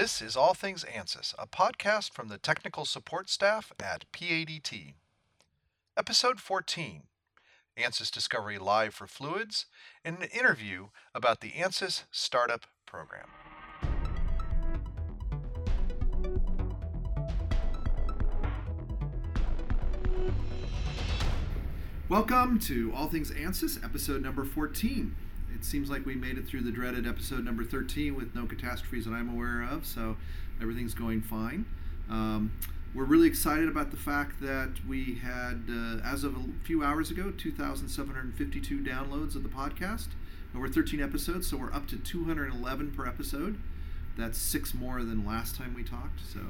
This is All Things ANSYS, a podcast from the technical support staff at PADT. Episode 14 ANSYS Discovery Live for Fluids, and an interview about the ANSYS Startup Program. Welcome to All Things ANSYS, episode number 14 it seems like we made it through the dreaded episode number 13 with no catastrophes that I'm aware of, so everything's going fine. Um, we're really excited about the fact that we had, uh, as of a few hours ago, 2,752 downloads of the podcast. Over 13 episodes, so we're up to 211 per episode. That's six more than last time we talked. So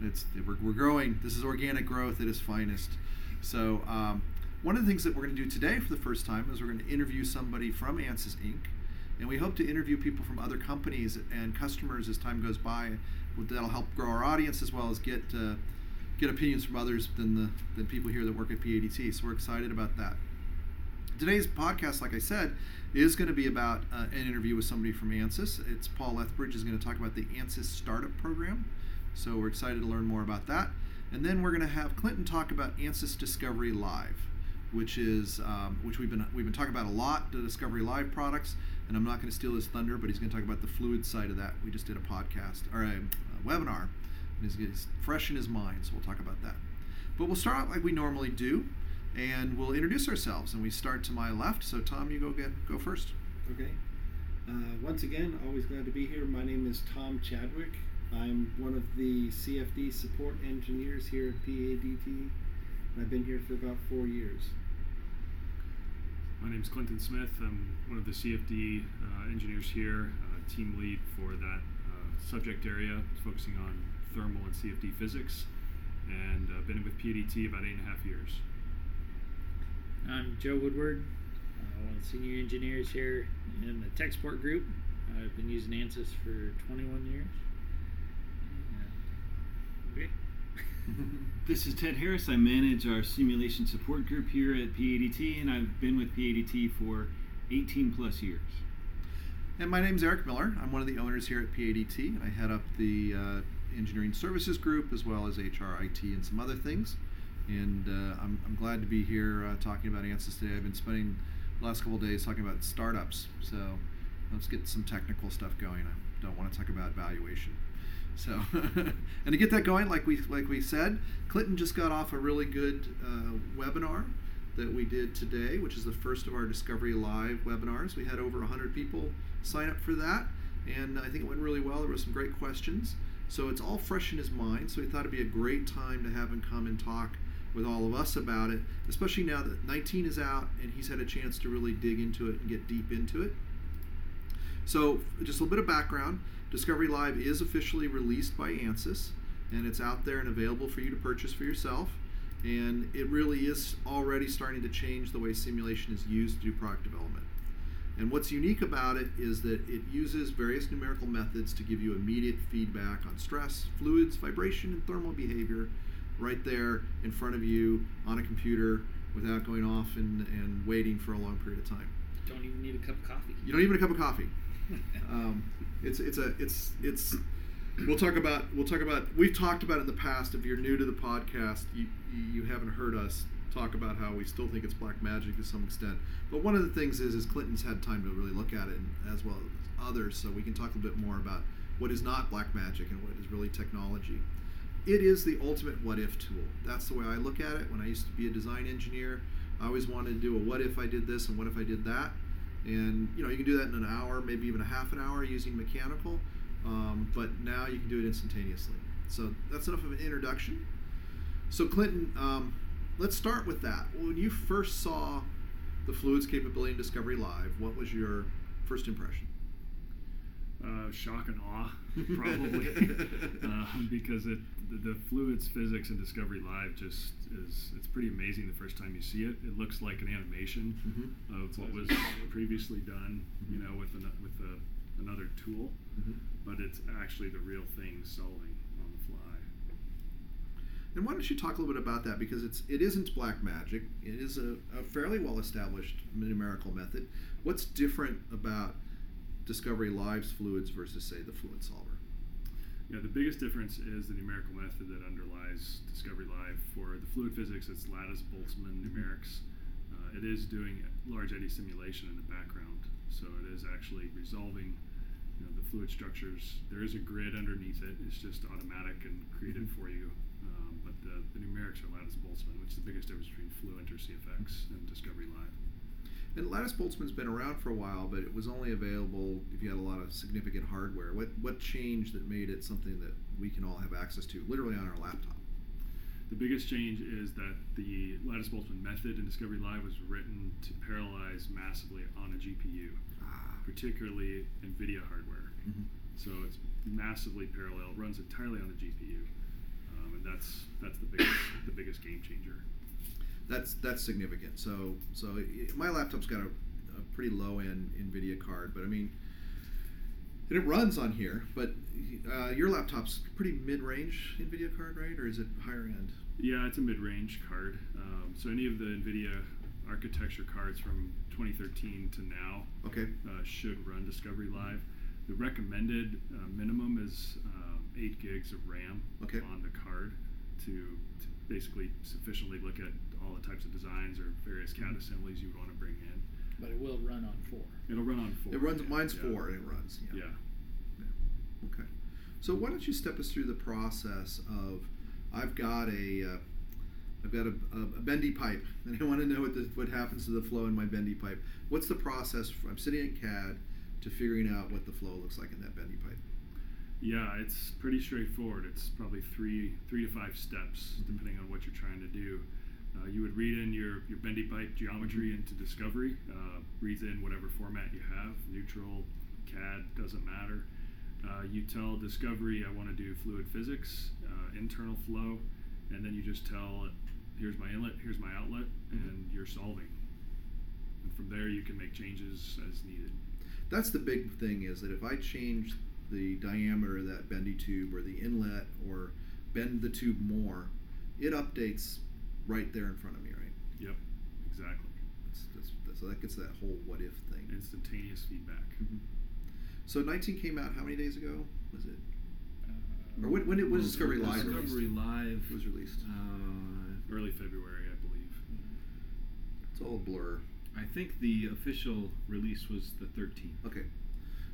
it's we're, we're growing. This is organic growth at its finest. So um, one of the things that we're going to do today for the first time is we're going to interview somebody from ANSYS Inc. And we hope to interview people from other companies and customers as time goes by. That'll help grow our audience as well as get uh, get opinions from others than the than people here that work at PADT. So we're excited about that. Today's podcast, like I said, is going to be about uh, an interview with somebody from ANSYS. It's Paul Lethbridge is going to talk about the ANSYS startup program. So we're excited to learn more about that. And then we're going to have Clinton talk about ANSYS Discovery Live which is um, which we've been we've been talking about a lot. The Discovery Live products, and I'm not going to steal his thunder, but he's going to talk about the fluid side of that. We just did a podcast or a, a webinar, and he's, he's fresh in his mind, so we'll talk about that. But we'll start out like we normally do, and we'll introduce ourselves. And we start to my left. So Tom, you go get go first. Okay. Uh, once again, always glad to be here. My name is Tom Chadwick. I'm one of the CFD support engineers here at PADT, and I've been here for about four years. My name is Clinton Smith. I'm one of the CFD uh, engineers here, uh, team lead for that uh, subject area, focusing on thermal and CFD physics, and uh, been with PADT about eight and a half years. I'm Joe Woodward, uh, one of the senior engineers here in the tech support group. I've been using ANSYS for 21 years. Okay. this is Ted Harris. I manage our simulation support group here at PADT, and I've been with PADT for 18 plus years. And my name is Eric Miller. I'm one of the owners here at PADT. and I head up the uh, engineering services group as well as HR, IT, and some other things. And uh, I'm, I'm, glad to be here uh, talking about ANSYS today. I've been spending the last couple days talking about startups. So let's get some technical stuff going. I don't want to talk about valuation. So, and to get that going, like we like we said, Clinton just got off a really good uh, webinar that we did today, which is the first of our Discovery Live webinars. We had over 100 people sign up for that, and I think it went really well. There were some great questions. So it's all fresh in his mind. So we thought it'd be a great time to have him come and talk with all of us about it, especially now that 19 is out and he's had a chance to really dig into it and get deep into it. So, just a little bit of background. Discovery Live is officially released by ANSYS, and it's out there and available for you to purchase for yourself. And it really is already starting to change the way simulation is used to do product development. And what's unique about it is that it uses various numerical methods to give you immediate feedback on stress, fluids, vibration, and thermal behavior right there in front of you on a computer without going off and, and waiting for a long period of time. Don't even need a cup of coffee. You don't even need a cup of coffee. um, it's it's a it's it's we'll talk about we'll talk about we've talked about in the past. If you're new to the podcast, you you haven't heard us talk about how we still think it's black magic to some extent. But one of the things is is Clinton's had time to really look at it and, as well as others, so we can talk a bit more about what is not black magic and what is really technology. It is the ultimate what if tool. That's the way I look at it. When I used to be a design engineer, I always wanted to do a what if I did this and what if I did that and you know you can do that in an hour maybe even a half an hour using mechanical um, but now you can do it instantaneously. So that's enough of an introduction. So clinton um, let's start with that. When you first saw the fluids capability in discovery live what was your first impression uh, shock and awe, probably, uh, because it the, the, fluids physics and Discovery Live just is it's pretty amazing the first time you see it. It looks like an animation mm-hmm. of what was previously done, mm-hmm. you know, with an, with a, another tool, mm-hmm. but it's actually the real thing solving on the fly. And why don't you talk a little bit about that because it's it isn't black magic. It is a, a fairly well established numerical method. What's different about Discovery Live's fluids versus say the Fluid Solver? Yeah, the biggest difference is the numerical method that underlies Discovery Live. For the fluid physics, it's lattice Boltzmann numerics. Uh, it is doing large eddy simulation in the background, so it is actually resolving you know, the fluid structures. There is a grid underneath it. It's just automatic and created Mhm. for you. Um, but the, the numerics are lattice Boltzmann, which is the biggest difference between Fluent or CFX and Discovery Live. And Lattice Boltzmann's been around for a while, but it was only available if you had a lot of significant hardware. What what changed that made it something that we can all have access to, literally on our laptop? The biggest change is that the lattice Boltzmann method in Discovery Live was written to parallelize massively on a GPU, Ah. particularly NVIDIA hardware. Mhm. So it's massively parallel, runs entirely on the GPU, um, and that's that's the biggest the biggest game changer. That's that's significant. So so i my laptop's got a, a pretty low end NVIDIA card, but I mean, and it runs on here. But uh, your laptop's pretty mid range NVIDIA card, right, or is it higher end? Yeah, it's a mid-range card. Um, so any of the NVIDIA architecture cards from 2013 to now Okay. uh, should run Discovery Live. The recommended uh, minimum is um, eight gigs of RAM Okay. on the card to, to basically sufficiently look at all the types of designs or various CAD assemblies you would want to bring in. But it will run on four. It'll run on four. It runs. yeah, Mine's yeah. four, and it runs. Yeah. Yeah. Okay. So why don't you step us through the process of I've got a uh, I've got a, a, a bendy pipe and I want to know what the, what happens to the flow in my bendy pipe. What's the process? From, I'm sitting in CAD to figuring out what the flow looks like in that bendy pipe. Yeah, it's pretty straightforward. It's probably three three to five steps depending on what you're trying to do. Uh, you would read in your, your bendy pipe geometry into Discovery. Uh, reads in whatever format you have, neutral, CAD, doesn't matter. Uh, you tell Discovery I want to do fluid physics, uh, internal flow, and then you just tell it, here's my inlet, here's my outlet, Mhm. and you're solving. And from there you can make changes as needed. That's the big thing is that if I change the diameter of that bendy tube or the inlet or bend the tube more, it updates right there in front of me, right? Yep, exactly. That's, that's, that's, so that gets that whole what if thing. Instantaneous feedback. Mhm. So 19 came out how many days ago? Was it? Uh, Or when, when, it, Well, Discovery Live Discovery released? Live was released? Uh, Early February, I believe. It's all a blur. I think the official release was the 13th. Okay.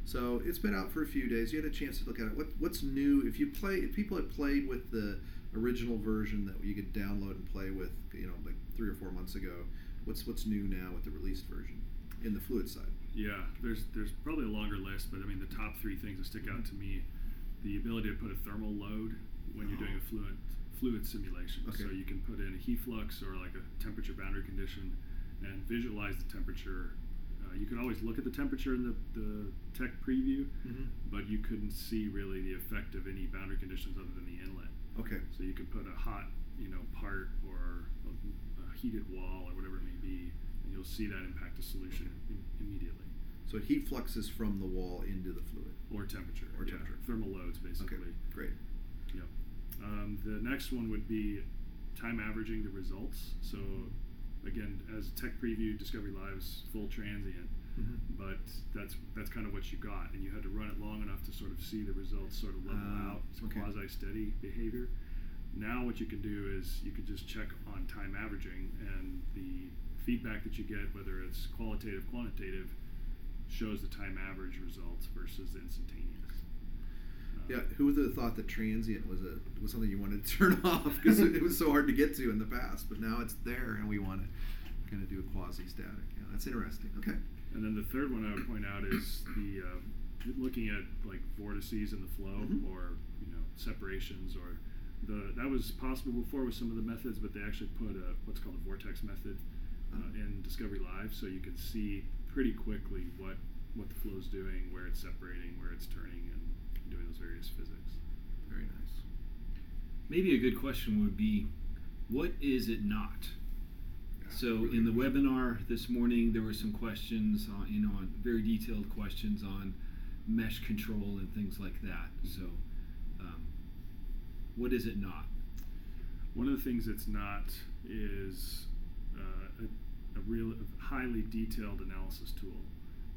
So it's been out for a few days. You had a chance to look at it. What what's new? If you play, if people had played with the original version that you could download and play with, you know, like three or four months ago, what's what's new now with the released version in the fluid side? Yeah, there's there's probably a longer list, but I mean the top three things that stick out to me: the ability to put a thermal load when you're doing a fluid fluid simulation. Okay. So you can put in a heat flux or like a temperature boundary condition and visualize the temperature. Uh, you can always look at the temperature in the, the tech preview, Mm-hmm. but you couldn't see really the effect of any boundary conditions other than the inlet. Okay. So you could put a hot, you know, part or a, a heated wall or whatever it may be, and you'll see that impact the solution im- immediately. So heat fluxes from the wall into the fluid. Or temperature. Or yeah, temperature. Thermal loads, basically. Okay. Great. Yep. Um, the next one would be time averaging the results. So, again, as tech preview, Discovery Live's full transient, Mm-hmm. but that's that's kind of what you got, and you had to run it long enough to sort of see the results sort of level Ah, out. It's okay. quasi steady behavior. Now, what you can do is you can just check on time averaging, and the feedback that you get, whether it's qualitative, quantitative, shows the time average results versus instantaneous. Um, Yeah, who would have thought that transient was a was something you wanted to turn off because it, it was so hard to get to in the past, but now it's there and we want to kind of do a quasi static. Yeah, that's interesting. Okay. And then the third one I would point out is the uh, looking at like vortices in the flow Mhm. or you know separations or the that was possible before with some of the methods, but they actually put a what's called a vortex method uh, Oh. in Discovery Live, so you can see pretty quickly what what the flow is doing, where it's separating, where it's turning, and doing those various physics. Very nice. Maybe a good question would be, what is it not? So in the webinar this morning, there were some questions on, you know, on very detailed questions on mesh control and things like that. So, um, what is it not? One of the things it's not is uh, a, a real highly detailed analysis tool.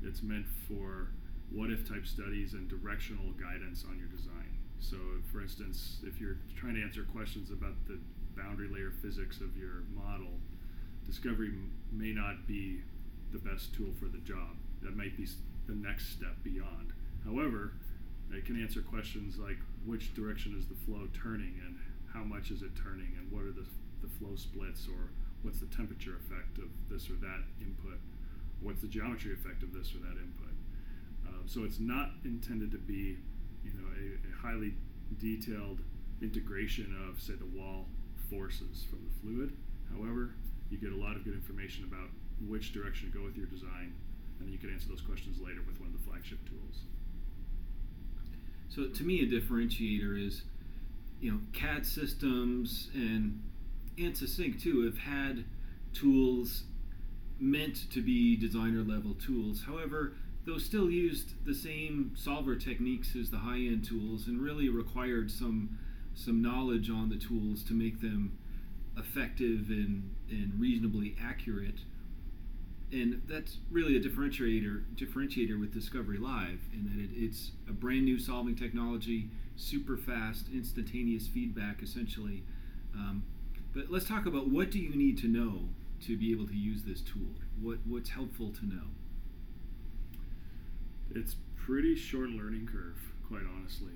It's meant for what if type studies and directional guidance on your design. So, for instance, if you're trying to answer questions about the boundary layer physics of your model, Discovery may not be the best tool for the job. That might be the next step beyond. However, it can answer questions like which direction is the flow turning and how much is it turning and what are the, the flow splits or what's the temperature effect of this or that input, what's the geometry effect of this or that input. Um, so it's not intended to be, you know, a, a highly detailed integration of, say, the wall forces from the fluid. However, you get a lot of good information about which direction to go with your design, and then you can answer those questions later with one of the flagship tools. So to me, a differentiator is, you know, CAD systems and ANSYS too have had tools meant to be designer level tools. However, those still used the same solver techniques as the high end tools and really required some some knowledge on the tools to make them effective and, and reasonably accurate. And that's really a differentiator differentiator with Discovery Live in that it, it's a brand new solving technology, super fast, instantaneous feedback essentially. Um, but let's talk about what do you need to know to be able to use this tool? What what's helpful to know? It's pretty short learning curve, quite honestly.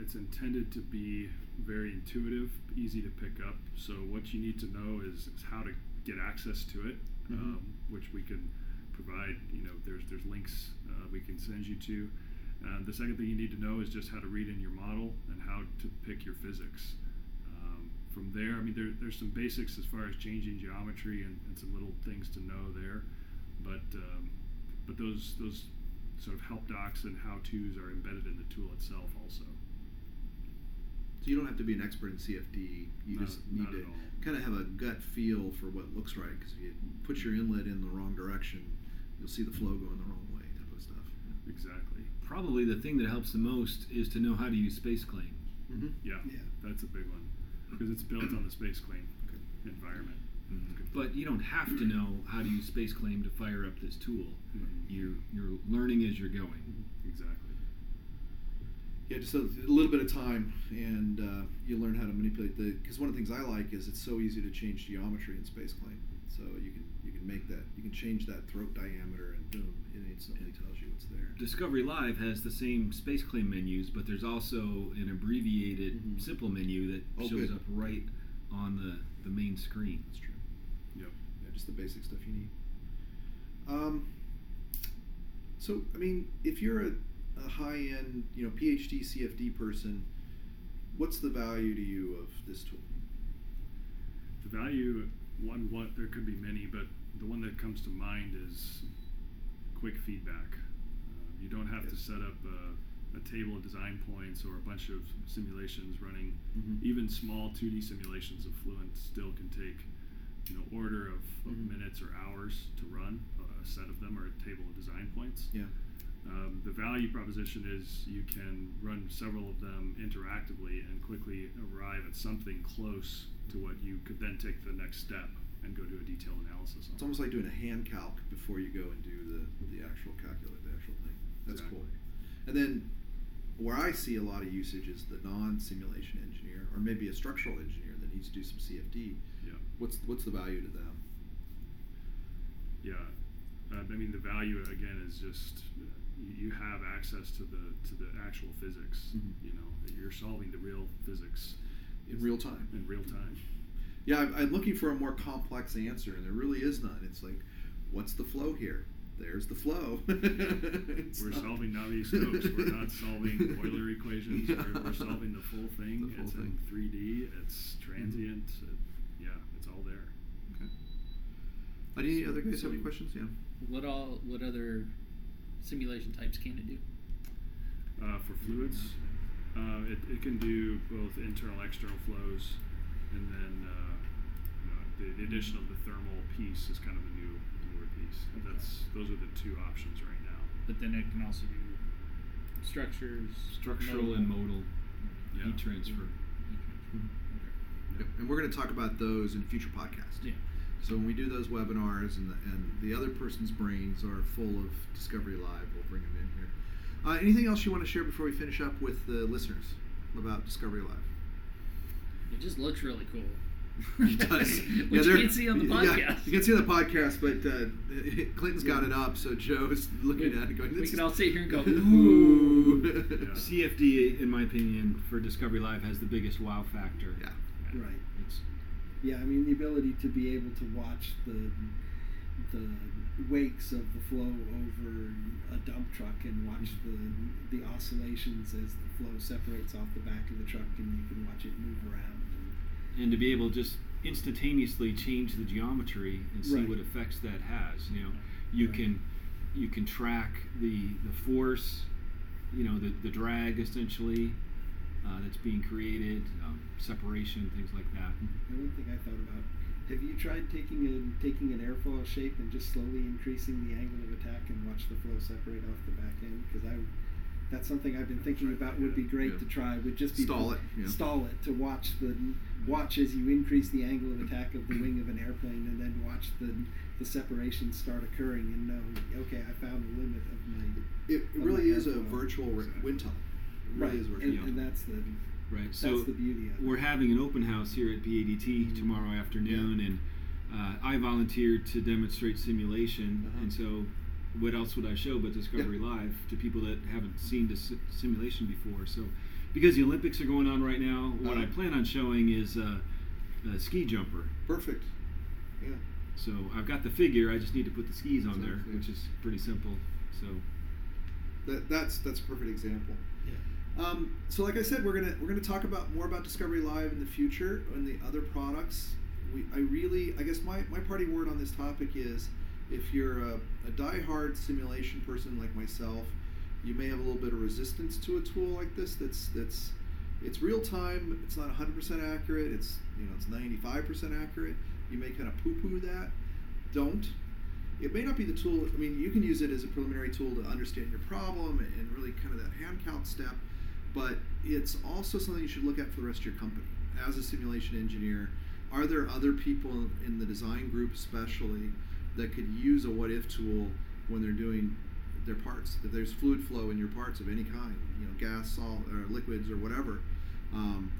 It's intended to be very intuitive, easy to pick up. So what you need to know is, is how to get access to it, Mhm. um, which we can provide. You know, there's there's links uh, we can send you to. Uh, the second thing you need to know is just how to read in your model and how to pick your physics. Um, from there, I mean, there, there's some basics as far as changing geometry and, and some little things to know there, but um, but those those sort of help docs and how tos are embedded in the tool itself also. So you don't have to be an expert in CFD. You Not- just need to kind of have a gut feel for what looks right. Because if you put your inlet in the wrong direction, you'll see the flow going the wrong way, type of stuff. Exactly. Probably the thing that helps the most is to know how to use SpaceClaim. Mm-hmm. Yeah. Yeah. That's a big one because it's built on the SpaceClaim Okay. environment. But you don't have to know how to use SpaceClaim to fire up this tool. Mhm. You're you're learning as you're going. Exactly. Yeah, just a, a little bit of time, and uh, you learn how to manipulate the. Because one of the things I like is it's so easy to change geometry in SpaceClaim. So you can you can make that you can change that throat diameter, and boom, it instantly tells you what's there. Discovery Live has the same SpaceClaim menus, but there's also an abbreviated Mhm. simple menu that Oh, shows good. up right on the, the main screen. That's true. Yep. Yeah, just the basic stuff you need. Um, so, I mean, if you're a, a high end, you know, PhD, CFD person, what's the value to you of this tool? The value one one there could be many, but the one that comes to mind is quick feedback. Uh, you don't have to set up a, a table of design points or a bunch of simulations running. Mhm. Even small 2D simulations of Fluent still can take, you know, order of, of Mhm. minutes or hours to run. A set of them or a table of design points. Yeah. Um, the value proposition is you can run several of them interactively and quickly arrive at something close to what you could then take the next step and go do a detailed analysis on. It's almost like doing a hand calc before you go and do the, the actual calculate, the actual thing. That's cool. And then where I see a lot of usage is the non-simulation engineer, or maybe a structural engineer that needs to do some CFD. Yeah. What's what's the value to them? Yeah, uh, I mean the value again is just uh, you, you have access to the to the actual physics. Mhm. You know, that you're solving the real physics In real time. in real time. Yeah, I'm, I'm looking for a more complex answer, and there really is none. It's like, what's the flow here? There's the flow. We're not- solving Navier-Stokes. We're not solving Euler equations. We're, we're solving the full thing. The full it's thing. in 3D. It's transient. It, yeah, it's all there. Okay. Any other guys have any questions? Yeah. What all? What other simulation types can it do? Uh, for fluids, uh, it, it can do both internal, external flows, and then uh, you know, the, the addition of the thermal piece is kind of the new newer piece. And that's those are the two options right now. But then it can also do structures, Structural and modal Yeah. heat transfer. Yep. And we're going to talk about those in future podcasts. Yeah. So when we do those webinars and the, and the other person's brains are full of Discovery Live, we'll bring them in here. Uh, anything else you want to share before we finish up with the listeners? about Discovery Live? It just looks really cool. It does. Which they're- you can't see on the yeah, podcast. you can see on the podcast, but uh, Clinton's got it up, so Joe's looking at it going, we can all sit here and go, Ooh. Yeah. CFD, in my opinion, for Discovery Live has the biggest wow factor. Yeah. Right. It's, Yeah, I mean the ability to be able to watch the the wakes of the flow over a dump truck and watch the the oscillations as the flow separates off the back of the truck and you can watch it move around. and to be able to just instantaneously change the geometry and see Right. what effects that has. You know, you Right. can you can track the the force, you know, the the drag essentially uh, that's being created, um, separation, things like that. And one thing I thought about: Have you tried taking a taking an airfoil shape and just slowly increasing the angle of attack and watch the flow separate off the back end? Because I, that's something I've been thinking tried about. that, Would be great Yeah. to try. Would just be Stall it, yeah. Stall it to watch the watch as you increase the angle of attack of the wing of an airplane, and then watch the the separation start occurring and know, okay, I found the limit of my It Of really my is a virtual wind tunnel. Really right, is virtual. and, Yeah. and that's the Right. that's so the beauty of it. we're having an open house here at PADT Mhm. tomorrow afternoon, and uh, I volunteered to demonstrate simulation. Uh-huh. And so, what else would I show but Discovery Live to people that haven't seen the simulation before? So, because the Olympics are going on right now, what I Uh-huh. plan on showing is uh, a ski jumper. Perfect. Yeah. So I've got the figure. I just need to put the skis on there, which is pretty simple. So That, that's that's a perfect example. Um, so, like I said, we're gonna we're gonna talk about more about Discovery Live in the future and the other products. We I really I guess my, my party word on this topic is if you're a, a diehard simulation person like myself, you may have a little bit of resistance to a tool like this. That's that's it's real time. It's not 100% accurate. It's you know it's 95% accurate. You may kind of poo poo that. Don't. It may not be the tool. I mean, you can use it as a preliminary tool to understand your problem and really kind of that hand count step. But it's also something you should look at for the rest of your company. As a simulation engineer, are there other people in the design group, especially, that could use a what if tool when they're doing their parts? If there's fluid flow in your parts of any kind, you know, gas, salt, or liquids, or whatever. Um,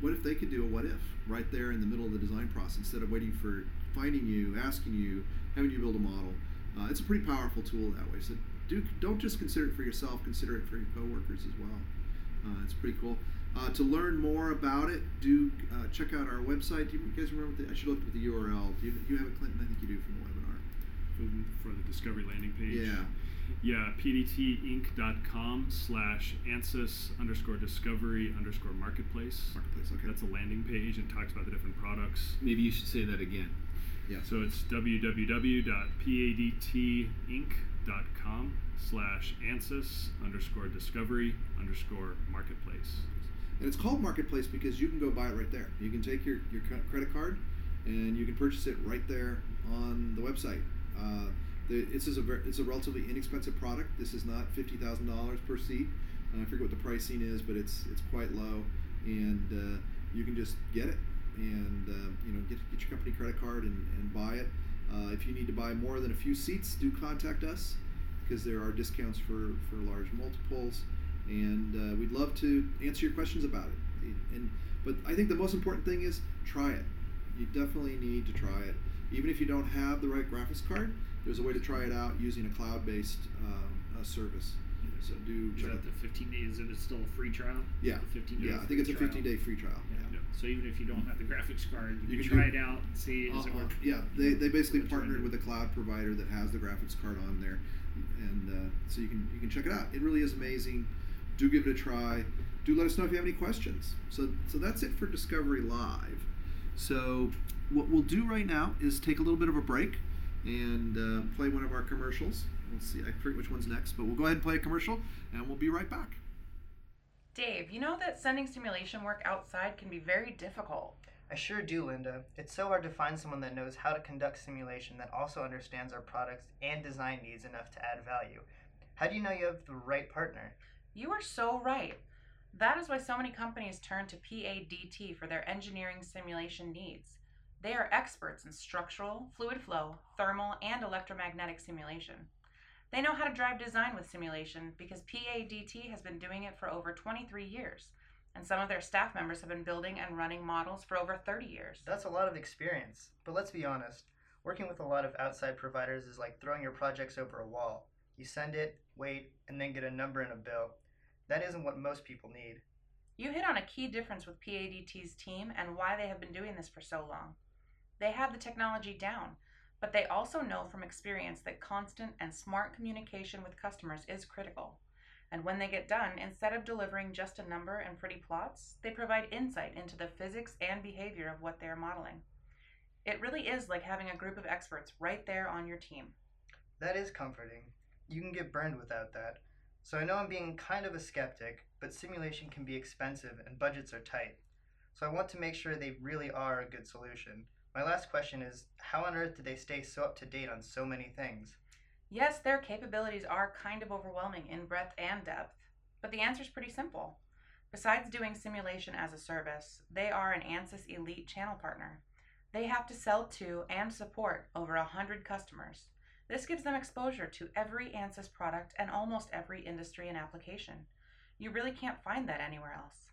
what if they could do a what if right there in the middle of the design process instead of waiting for finding you, asking you, having you build a model? Uh, it's a pretty powerful tool that way. So do don't just consider it for yourself, consider it for your coworkers as well. Uh, it's pretty cool. Uh, to learn more about it, do uh, check out our website. Do you guys remember? The, I should look at the URL. Do you, you have it, Clinton? I think you do from the webinar. for, for the Discovery landing page. Yeah. Yeah, padtinc.com slash ansys underscore discovery underscore marketplace. Marketplace. Okay. That's a landing page and talks about the different products. maybe you should say that again. yeah. So it's www.padtinc.com slash ansys underscore discovery underscore marketplace. And it's called Marketplace because you can go buy it right there. You can take your, your credit card and you can purchase it right there on the website. Uh, the, this is a ver- it's a relatively inexpensive product. This is not fifty thousand dollars per seat. Uh, I forget what the pricing is, but it's it's quite low, and uh, you can just get it and uh, you know get, get your company credit card and, and buy it. Uh, if you need to buy more than a few seats, do contact us because there are discounts for, for large multiples, and uh, we'd love to answer your questions about it. And but I think the most important thing is try it. You definitely need to try it, even if you don't have the right graphics card. There's a way to try it out using a cloud-based uh, uh, service. So do Is that the 15 days? Is it still a free trial? yeah, The 15 days. yeah. I think it's a free 15-day free trial. Yeah. Yeah. So even if you don't have the graphics card, you, You can try do- it out, and see Uh, work. yeah, they, they basically That's partnered with a cloud provider that has the graphics card on there, and uh, so you can you can check it out. It really is amazing. Do give it a try. Do let us know if you have any questions. So so that's it for Discovery Live. So what we'll do right now is take a little bit of a break and uh, play one of our commercials. We'll see. I forget which one's next, but we'll go ahead and play a commercial, and we'll be right back. Dave, you know that sending simulation work outside can be very difficult. I sure do, Linda. It's so hard to find someone that knows how to conduct simulation that also understands our products and design needs enough to add value. How do you know you have the right partner? You are so right. That is why so many companies turn to PADT for their engineering simulation needs. They are experts in structural, fluid flow, thermal, and electromagnetic simulation. They know how to drive design with simulation because PADT has been doing it for over 23 years, and some of their staff members have been building and running models for over 30 years. That's a lot of experience. But let's be honest, working with a lot of outside providers is like throwing your projects over a wall. You send it, wait, and then get a number and a bill. That isn't what most people need. You hit on a key difference with PADT's team and why they have been doing this for so long. They have the technology down, but they also know from experience that constant and smart communication with customers is critical. And when they get done, instead of delivering just a number and pretty plots, they provide insight into the physics and behavior of what they are modeling. It really is like having a group of experts right there on your team. That is comforting. You can get burned without that. So I know I'm being kind of a skeptic, but simulation can be expensive and budgets are tight. So I want to make sure they really are a good solution. My last question is how on earth do they stay so up to date on so many things? Yes, their capabilities are kind of overwhelming in breadth and depth, but the answer is pretty simple. Besides doing simulation as a service, they are an ANSYS Elite channel partner. They have to sell to and support over 100 customers. This gives them exposure to every ANSYS product and almost every industry and application. You really can't find that anywhere else.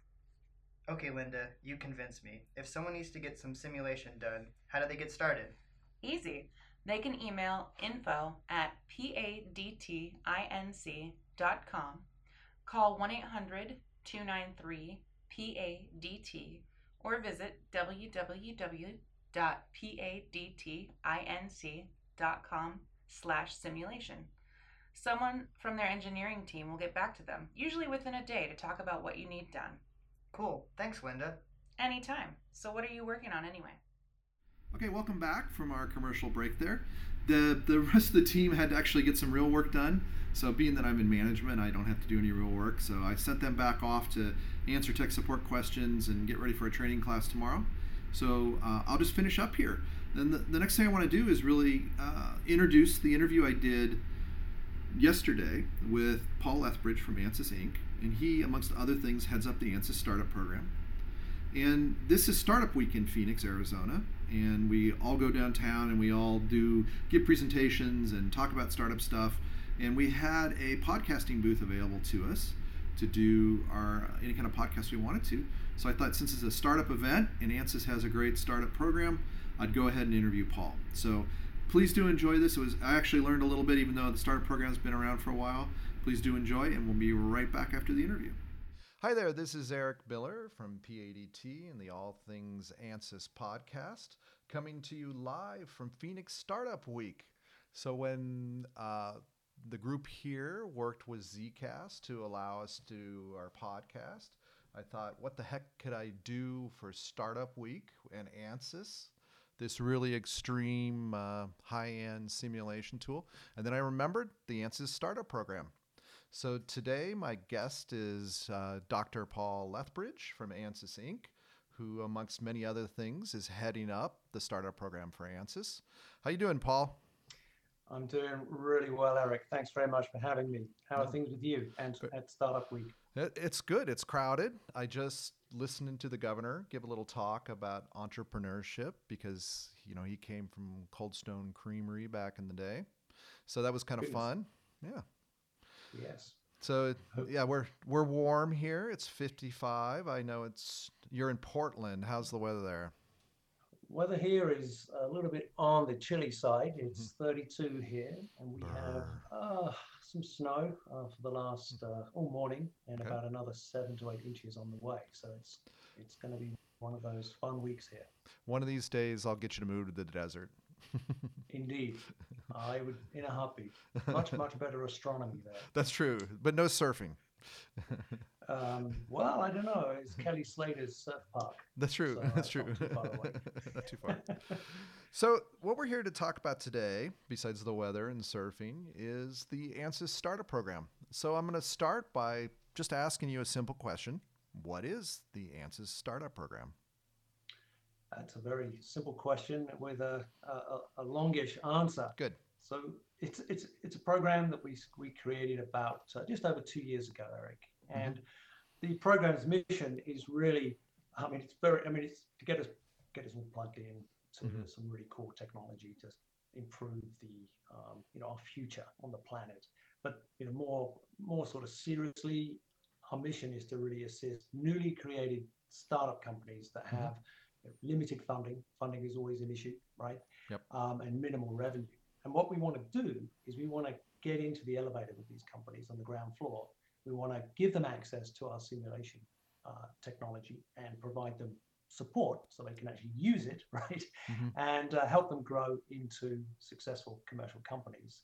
Okay, Linda, you convinced me. If someone needs to get some simulation done, how do they get started? Easy. They can email info at padtinc.com, call 1 800 293 PADT, or visit www.padtinc.com slash simulation. Someone from their engineering team will get back to them, usually within a day, to talk about what you need done. Cool. Thanks, Linda. Anytime. So, what are you working on anyway? Okay, welcome back from our commercial break there. The, the rest of the team had to actually get some real work done. So, being that I'm in management, I don't have to do any real work. So, I sent them back off to answer tech support questions and get ready for a training class tomorrow. So, uh, I'll just finish up here. Then, the, the next thing I want to do is really uh, introduce the interview I did yesterday with Paul Lethbridge from ANSYS Inc. And he, amongst other things, heads up the ANSYS startup program. And this is Startup Week in Phoenix, Arizona. And we all go downtown and we all do give presentations and talk about startup stuff. And we had a podcasting booth available to us to do our any kind of podcast we wanted to. So I thought since it's a startup event and ANSYS has a great startup program, I'd go ahead and interview Paul. So please do enjoy this. It was I actually learned a little bit even though the startup program's been around for a while. Please do enjoy and we'll be right back after the interview. Hi there, this is Eric Miller from PADT and the All Things ANSYS podcast, coming to you live from Phoenix Startup Week. So, when uh, the group here worked with Zcast to allow us to do our podcast, I thought, what the heck could I do for Startup Week and ANSYS? This really extreme, uh, high end simulation tool. And then I remembered the ANSYS startup program. So today, my guest is uh, Dr. Paul Lethbridge from ANSYS Inc., who, amongst many other things, is heading up the startup program for ANSYS. How you doing, Paul? I'm doing really well, Eric. Thanks very much for having me. How are No. things with you and at Startup Week? It's good. It's crowded. I just listened to the governor give a little talk about entrepreneurship because you know he came from Cold Stone Creamery back in the day, so that was kind of Goodness. fun. Yeah. Yes. So yeah, we're we're warm here. It's 55. I know it's you're in Portland. How's the weather there? Weather here is a little bit on the chilly side. It's 32 here, and we have uh, some snow uh, for the last uh, all morning, and Okay. about another seven to eight inches on the way. So it's it's going to be one of those fun weeks here. One of these days, I'll get you to move to the desert. Indeed, I would in a heartbeat. Much much better astronomy there. That's true, but no surfing. Um, well, I don't know. It's Kelly Slater's surf park. That's true. So That's that's true. not too far away. not too far. So, what we're here to talk about today, besides the weather and surfing, is the ANSYS startup program. So, I'm going to start by just asking you a simple question What is the ANSYS startup program? That's a very simple question with a, a, a longish answer. Good. So it's it's it's a program that we we created about uh, just over two years ago, Eric. And the program's mission is really, I mean, it's very, I mean, it's to get us get us all plugged in to Mhm. some really cool technology to improve the um, you know our future on the planet. But you know more more sort of seriously, our mission is to really assist newly created startup companies that Mhm. have know, limited funding. Funding is always an issue, right? Yep. Um, and minimal revenue. And what we want to do is we want to get into the elevator with these companies on the ground floor. We want to give them access to our simulation uh, technology and provide them support so they can actually use it, right? Mhm. And uh, help them grow into successful commercial companies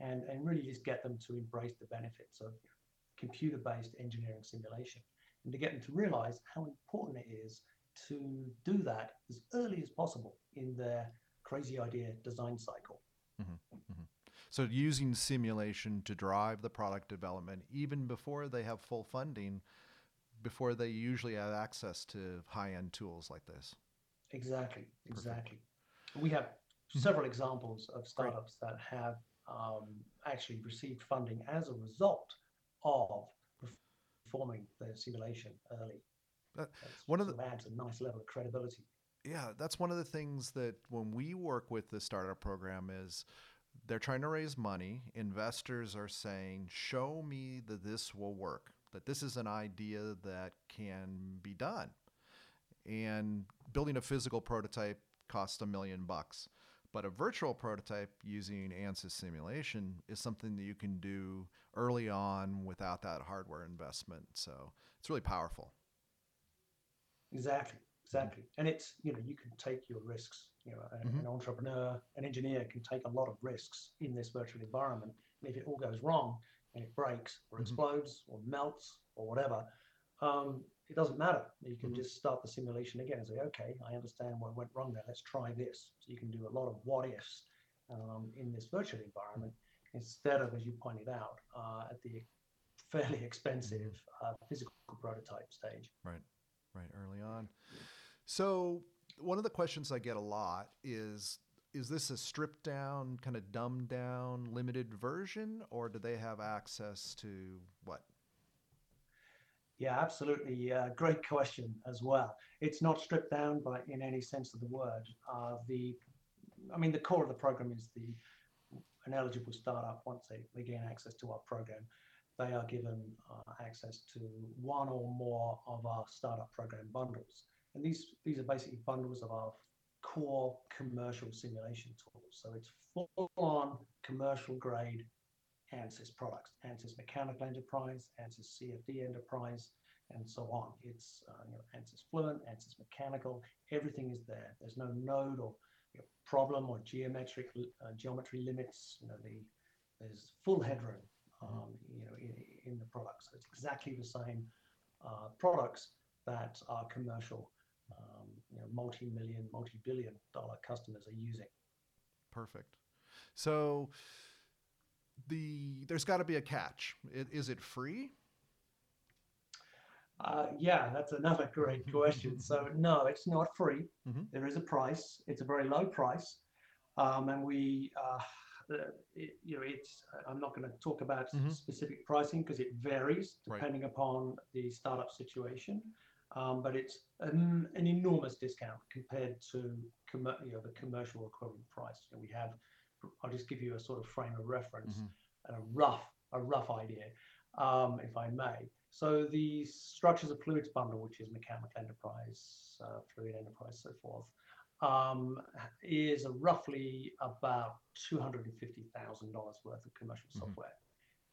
and, and really just get them to embrace the benefits of computer based engineering simulation and to get them to realize how important it is to do that as early as possible in their crazy idea design cycle. Mm-hmm, mm-hmm. So using simulation to drive the product development even before they have full funding, before they usually have access to high-end tools like this. Exactly, exactly. We have mm-hmm. several examples of startups that have um, actually received funding as a result of performing their simulation early. That- That's one of sort adds a nice level of credibility. Yeah, that's one of the things that when we work with the startup program is they're trying to raise money. Investors are saying, "Show me that this will work. That this is an idea that can be done." And building a physical prototype costs a million bucks. But a virtual prototype using ANSYS simulation is something that you can do early on without that hardware investment. So it's really powerful. Exactly, exactly. And it's, you know, you can take your risks. You know, a- Mhm. an entrepreneur, an engineer can take a lot of risks in this virtual environment. And if it all goes wrong and it breaks or Mhm. explodes or melts or whatever, um, it doesn't matter. You can Mhm. just start the simulation again and say, okay, I understand what went wrong there. Let's try this. So you can do a lot of what ifs um, in this virtual environment instead of, as you pointed out, uh, at the fairly expensive uh, physical prototype stage. right early on. So one of the questions I get a lot is is this a stripped down, kind of dumbed down, limited version, or do they have access to what? Yeah, absolutely. Uh, great question as well. It's not stripped down by in any sense of the word. Uh, the, I mean, the core of the program is the an eligible startup once they, they gain access to our program, they are given uh, access to one or more of our startup program bundles. And these these are basically bundles of our core commercial simulation tools. So it's full on commercial grade ANSYS products, ANSYS Mechanical Enterprise, ANSYS CFD Enterprise, and so on. It's uh, you know, ANSYS Fluent, ANSYS Mechanical, everything is there. There's no node or you know, problem or geometric uh, geometry limits. You know, the there's full headroom, um, you know, in, in the products. So it's exactly the same uh, products that our commercial, um, you know, multi-million, multi-billion dollar customers are using. Perfect. So the there's got to be a catch. Is it free? Uh, yeah, that's another great question. So no, it's not free. Mhm. There is a price. It's a very low price, um, and we, uh, it, you know, it's. I'm not going to talk about Mhm. specific pricing because it varies Right. depending upon the startup situation. Um, but it's an, an enormous discount compared to commer- you know, the commercial equivalent price. You know, we have. I'll just give you a sort of frame of reference Mhm. and a rough a rough idea, um, if I may. So the structures of fluids bundle, which is mechanical enterprise, uh, fluid enterprise, so forth, um, is roughly about two hundred and fifty thousand dollars worth of commercial Mhm. software,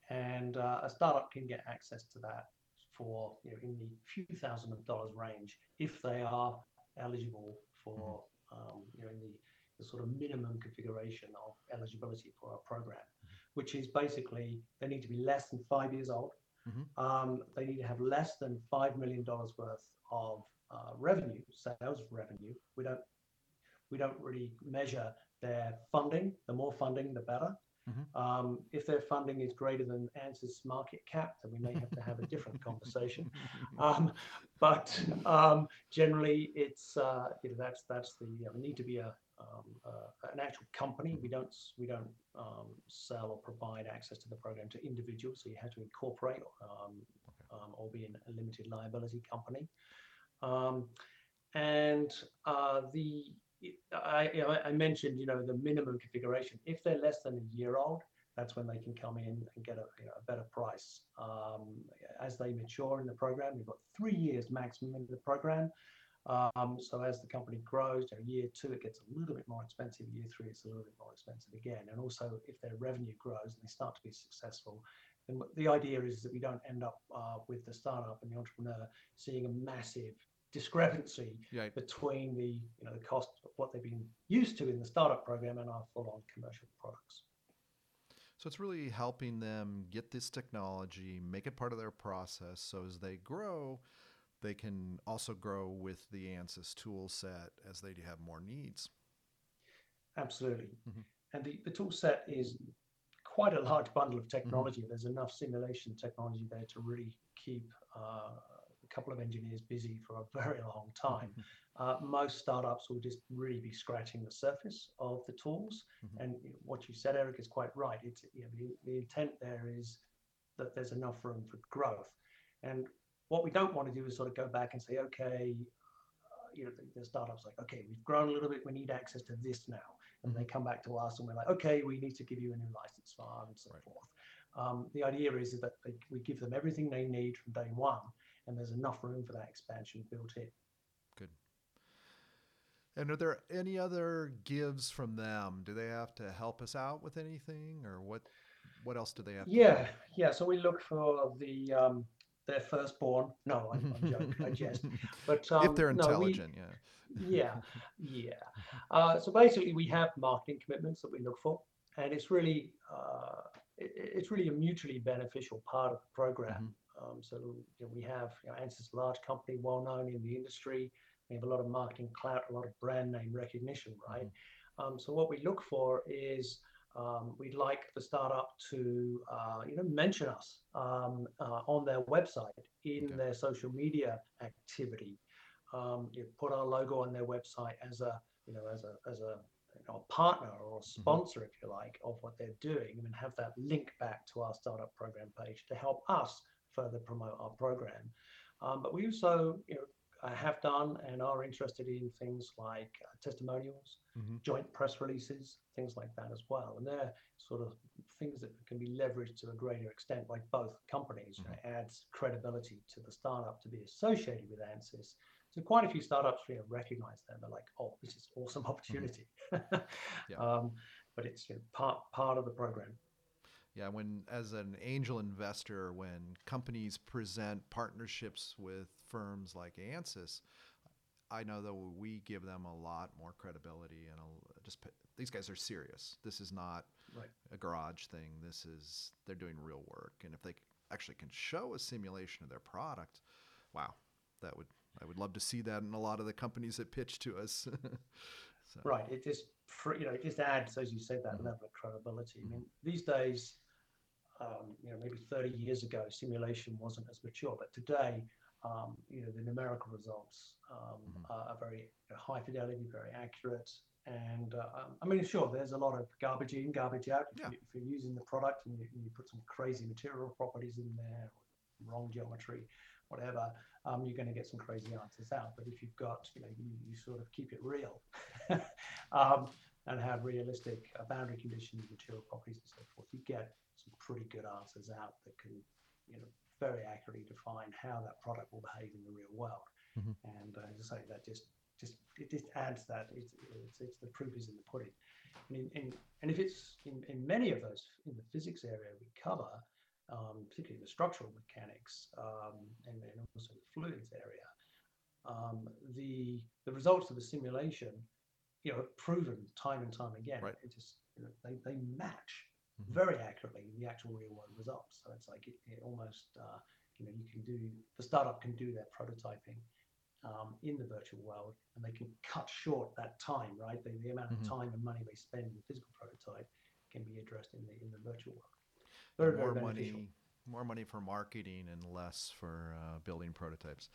and uh, a startup can get access to that for you know in the few thousand of dollars range if they are eligible for um, you know in the, the sort of minimum configuration of eligibility for our program, which is basically they need to be less than five years old. Mhm. Um, they need to have less than five million dollars worth of uh, revenue, sales revenue. We don't we don't really measure their funding. The more funding, the better. Mhm. Um, if their funding is greater than ANSYS market cap, then we may have to have a different conversation. Um, but um, generally, it's uh, you know that's that's the you know, need to be a um, uh, an actual company. We don't we don't um, sell or provide access to the program to individuals. So you have to incorporate um, um, or be in a limited liability company. Um, and uh, the I, you know, I mentioned you know the minimum configuration. If they're less than a year old, that's when they can come in and get a, you know, a better price. Um, as they mature in the program, we've got three years maximum in the program. Um, so as the company grows, you know, year two it gets a little bit more expensive. Year three it's a little bit more expensive again. And also if their revenue grows and they start to be successful, then the idea is that we don't end up uh, with the startup and the entrepreneur seeing a massive discrepancy Yeah. between the you know the cost of what they've been used to in the startup program and our full-on commercial products. So it's really helping them get this technology, make it part of their process, so as they grow, they can also grow with the ANSYS tool set as they have more needs. Absolutely. Mhm. And the, the tool set is quite a large bundle of technology. There's enough simulation technology there to really keep uh, couple of engineers busy for a very long time. Uh, most startups will just really be scratching the surface of the tools. Mhm. And you know, what you said, Eric, is quite right. It's you know, the, the intent there is that there's enough room for growth. And what we don't want to do is sort of go back and say, okay, uh, you know, the, the startups like, okay, we've grown a little bit, we need access to this now. And they come back to us and we're like, okay, we need to give you a new license file and so Right. forth. Um, the idea is that they, we give them everything they need from day one, and there's enough room for that expansion built in. Good. And are there any other gives from them? Do they have to help us out with anything, or what? What else do they have? to do? Yeah, yeah. So we look for the um, their firstborn. No, I'm, I'm joking. I jest. But um, if they're no, we- intelligent, yeah. yeah, yeah. Uh, so basically, we have marketing commitments that we look for, and it's really uh, it, it's really a mutually beneficial part of the program. Um, so you know, we have you know, ANSYS, large company, well known in the industry. We have a lot of marketing clout, a lot of brand name recognition, right? Um, so what we look for is um, we'd like the startup to uh, you know mention us um, uh, on their website in Okay. their social media activity um, you put our logo on their website as a you know as a as a you know, a partner or a sponsor, if you like, of what they're doing, and have that link back to our startup program page to help us further promote our program. Um, but we also you know uh, have done and are interested in things like uh, testimonials, Mhm. joint press releases, things like that as well, and they're sort of things that can be leveraged to a greater extent by both companies. You know, It adds credibility to the startup to be associated with ANSYS. So quite a few startups you know, recognize that. They're like, oh, this is awesome opportunity. Yeah. um, but it's you know, part part of the program. Yeah, when as an angel investor, when companies present partnerships with firms like ANSYS, I know that we give them a lot more credibility and a, just these guys are serious. This is not Right. a garage thing. This is they're doing real work, and if they actually can show a simulation of their product, wow, that would I would love to see that in a lot of the companies that pitch to us. so, Right. It just you know it just adds, as you said, that Mhm. level of credibility. I mean, these days, um, you know, maybe 30 years ago, simulation wasn't as mature, but today, um, you know, the numerical results um, Mhm. are, are very you know, high fidelity, very accurate. And uh, um, I mean, sure, there's a lot of garbage in, garbage out. If, Yeah. you, if you're using the product and you, and you put some crazy material properties in there, wrong geometry, whatever, um, you're going to get some crazy answers out. But if you've got, you know, you, you sort of keep it real um, and have realistic uh, boundary conditions, material properties, and so forth, you get some pretty good answers out that can, you know, very accurately define how that product will behave in the real world. Mhm. And uh, as I say, that just just it just adds that it's it's, it's the proof is in the pudding. And, in, in, and if it's in, in many of those in the physics area we cover, um, particularly the structural mechanics um, and then also the fluids area, um, the the results of the simulation, you know, proven time and time again. Right. It just you know, they they match Mhm. very accurately the actual real world results. So it's like it, it almost uh, you know you can do the startup can do their prototyping um, in the virtual world, and they can cut short that time, right? The, the amount Mhm. of time and money they spend in the physical prototype can be addressed in the in the virtual world. Very, very more beneficial. money, more money for marketing and less for uh, building prototypes.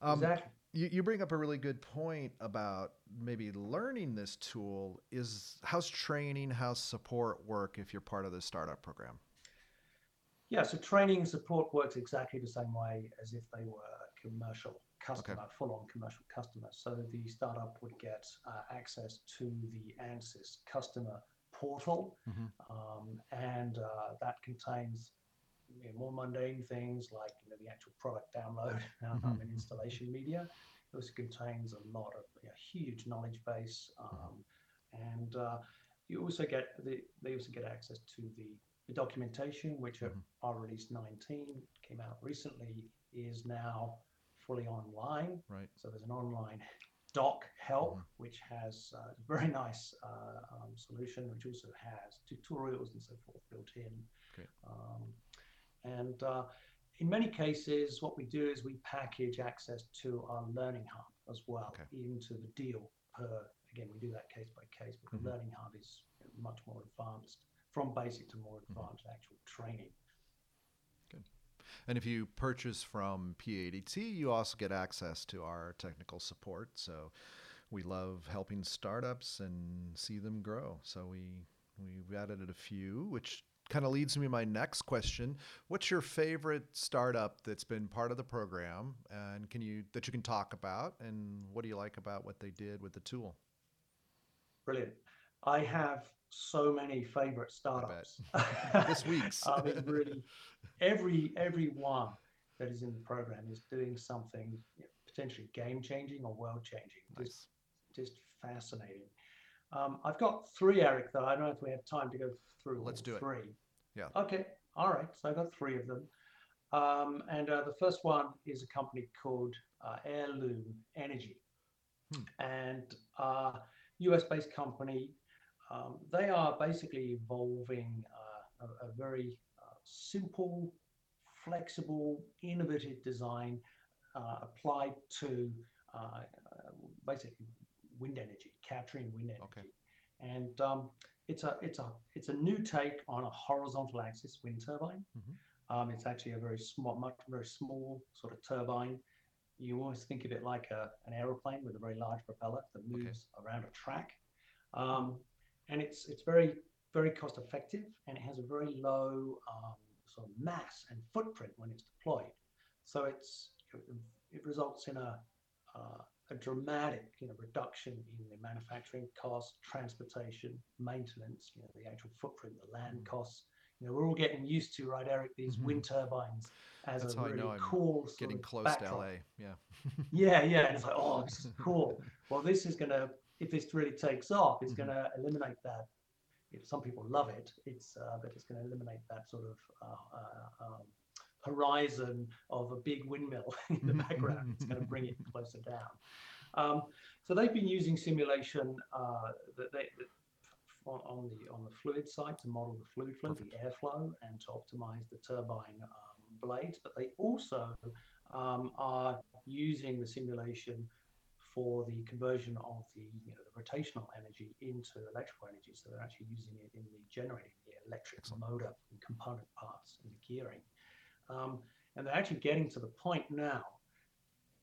Um, exactly. you, you bring up a really good point about maybe learning this tool is how's training how's support work if you're part of the startup program Yeah, so training and support works exactly the same way as if they were a commercial customer, full-on commercial customer. So the startup would get uh, access to the ANSYS customer portal, Mhm. um, and uh, that contains you know, more mundane things like you know, the actual product download um, Mhm. and installation media. It also contains a lot of you know, huge knowledge base, um, and uh, you also get the, they also get access to the, the documentation, which Mhm. our release 19 came out recently, is now fully online. Right. So there's an online doc help, Mhm. which has uh, a very nice uh, um, solution, which also has tutorials and so forth built in. Great. Um, and uh, in many cases, what we do is we package access to our learning hub as well Okay. into the deal per. Again, we do that case by case, but Mhm. the learning hub is much more advanced, from basic to more Mm-hmm. advanced actual training. Good. And if you purchase from PADT, you also get access to our technical support. So we love helping startups and see them grow. So we we've added a few, which kind of leads me to my next question. What's your favorite startup that's been part of the program and can you that you can talk about and what do you like about what they did with the tool? Brilliant. I have so many favorite startups. This week's. I mean, really, every every one that is in the program is doing something potentially game changing or world changing. Just just fascinating. Um, I've got three, Eric, though. I don't know if we have time to go through. Let's do it. Three. Yeah. Okay. All right. So I've got three of them. Um, and uh, the first one is a company called uh, Airloom Energy. Hmm. And uh, US based company. Um, they are basically evolving uh, a, a very uh, simple, flexible, innovative design uh, applied to uh, basically capturing wind energy. Okay. And um, it's a it's a it's a new take on a horizontal axis wind turbine. Mhm. Um, it's actually a very small, much very small sort of turbine. You always think of it like a, an aeroplane with a very large propeller that Okay. moves around a track. Um, and it's it's very very cost effective and it has a very low um, sort of mass and footprint when it's deployed. So it's it results in a uh, a dramatic you know reduction in the manufacturing costs, transportation, maintenance, you know the actual footprint, the land Mm. costs. You know we're all getting used to right, Eric, these Mhm. wind turbines as That's a really cool sort Getting of close backdrop. to LA. Yeah. Yeah, yeah. And it's like, oh, this is cool. well, this is going to, if this really takes off, it's Mhm. going to eliminate that. If some people love it, it's, uh, but it's going to eliminate that sort of uh, uh, um, horizon of a big windmill in the background. It's going to bring it closer down. Um, so they've been using simulation uh, that they, that on, on the on the fluid side to model the fluid flow, the airflow, and to optimize the turbine um, blades. But they also um, are using the simulation for the conversion of the, you know, the rotational energy into electrical energy. So they're actually using it in the generating the electric Excellent. motor and component parts and the gearing. Um, and they're actually getting to the point now.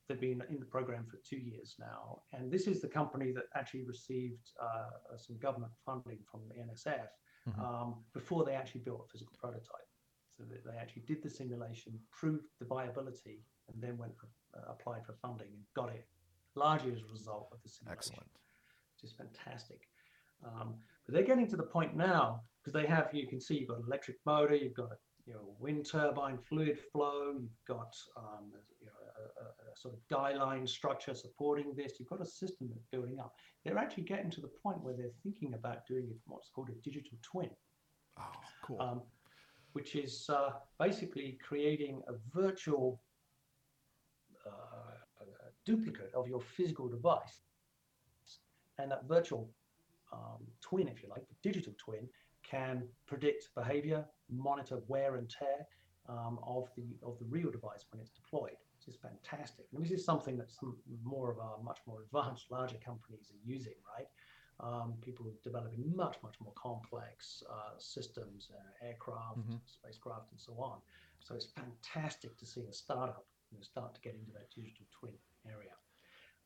They've been in the program for two years now, and this is the company that actually received uh, some government funding from the NSF Mhm. um, before they actually built a physical prototype. So that they actually did the simulation, proved the viability, and then went for, uh, applied for funding and got it largely as a result of the simulation Excellent. which is fantastic. Um, but they're getting to the point now because they have, you can see, you've got an electric motor, you've got a you know, wind turbine, fluid flow, you've got um, you know, a, a, sort of guy line structure supporting this. You've got a system that's building up. They're actually getting to the point where they're thinking about doing it, what's called a digital twin Oh, cool. um, which is uh, basically creating a virtual uh, duplicate of your physical device. And that virtual um, twin, if you like, the digital twin, can predict behavior, monitor wear and tear um, of the of the real device when it's deployed. Which is fantastic. And this is something that some more of our much more advanced, larger companies are using, right? um, people developing much, much more complex uh, systems, uh, aircraft, Mhm. spacecraft, and so on. So it's fantastic to see a startup you know, start to get into that digital twin area.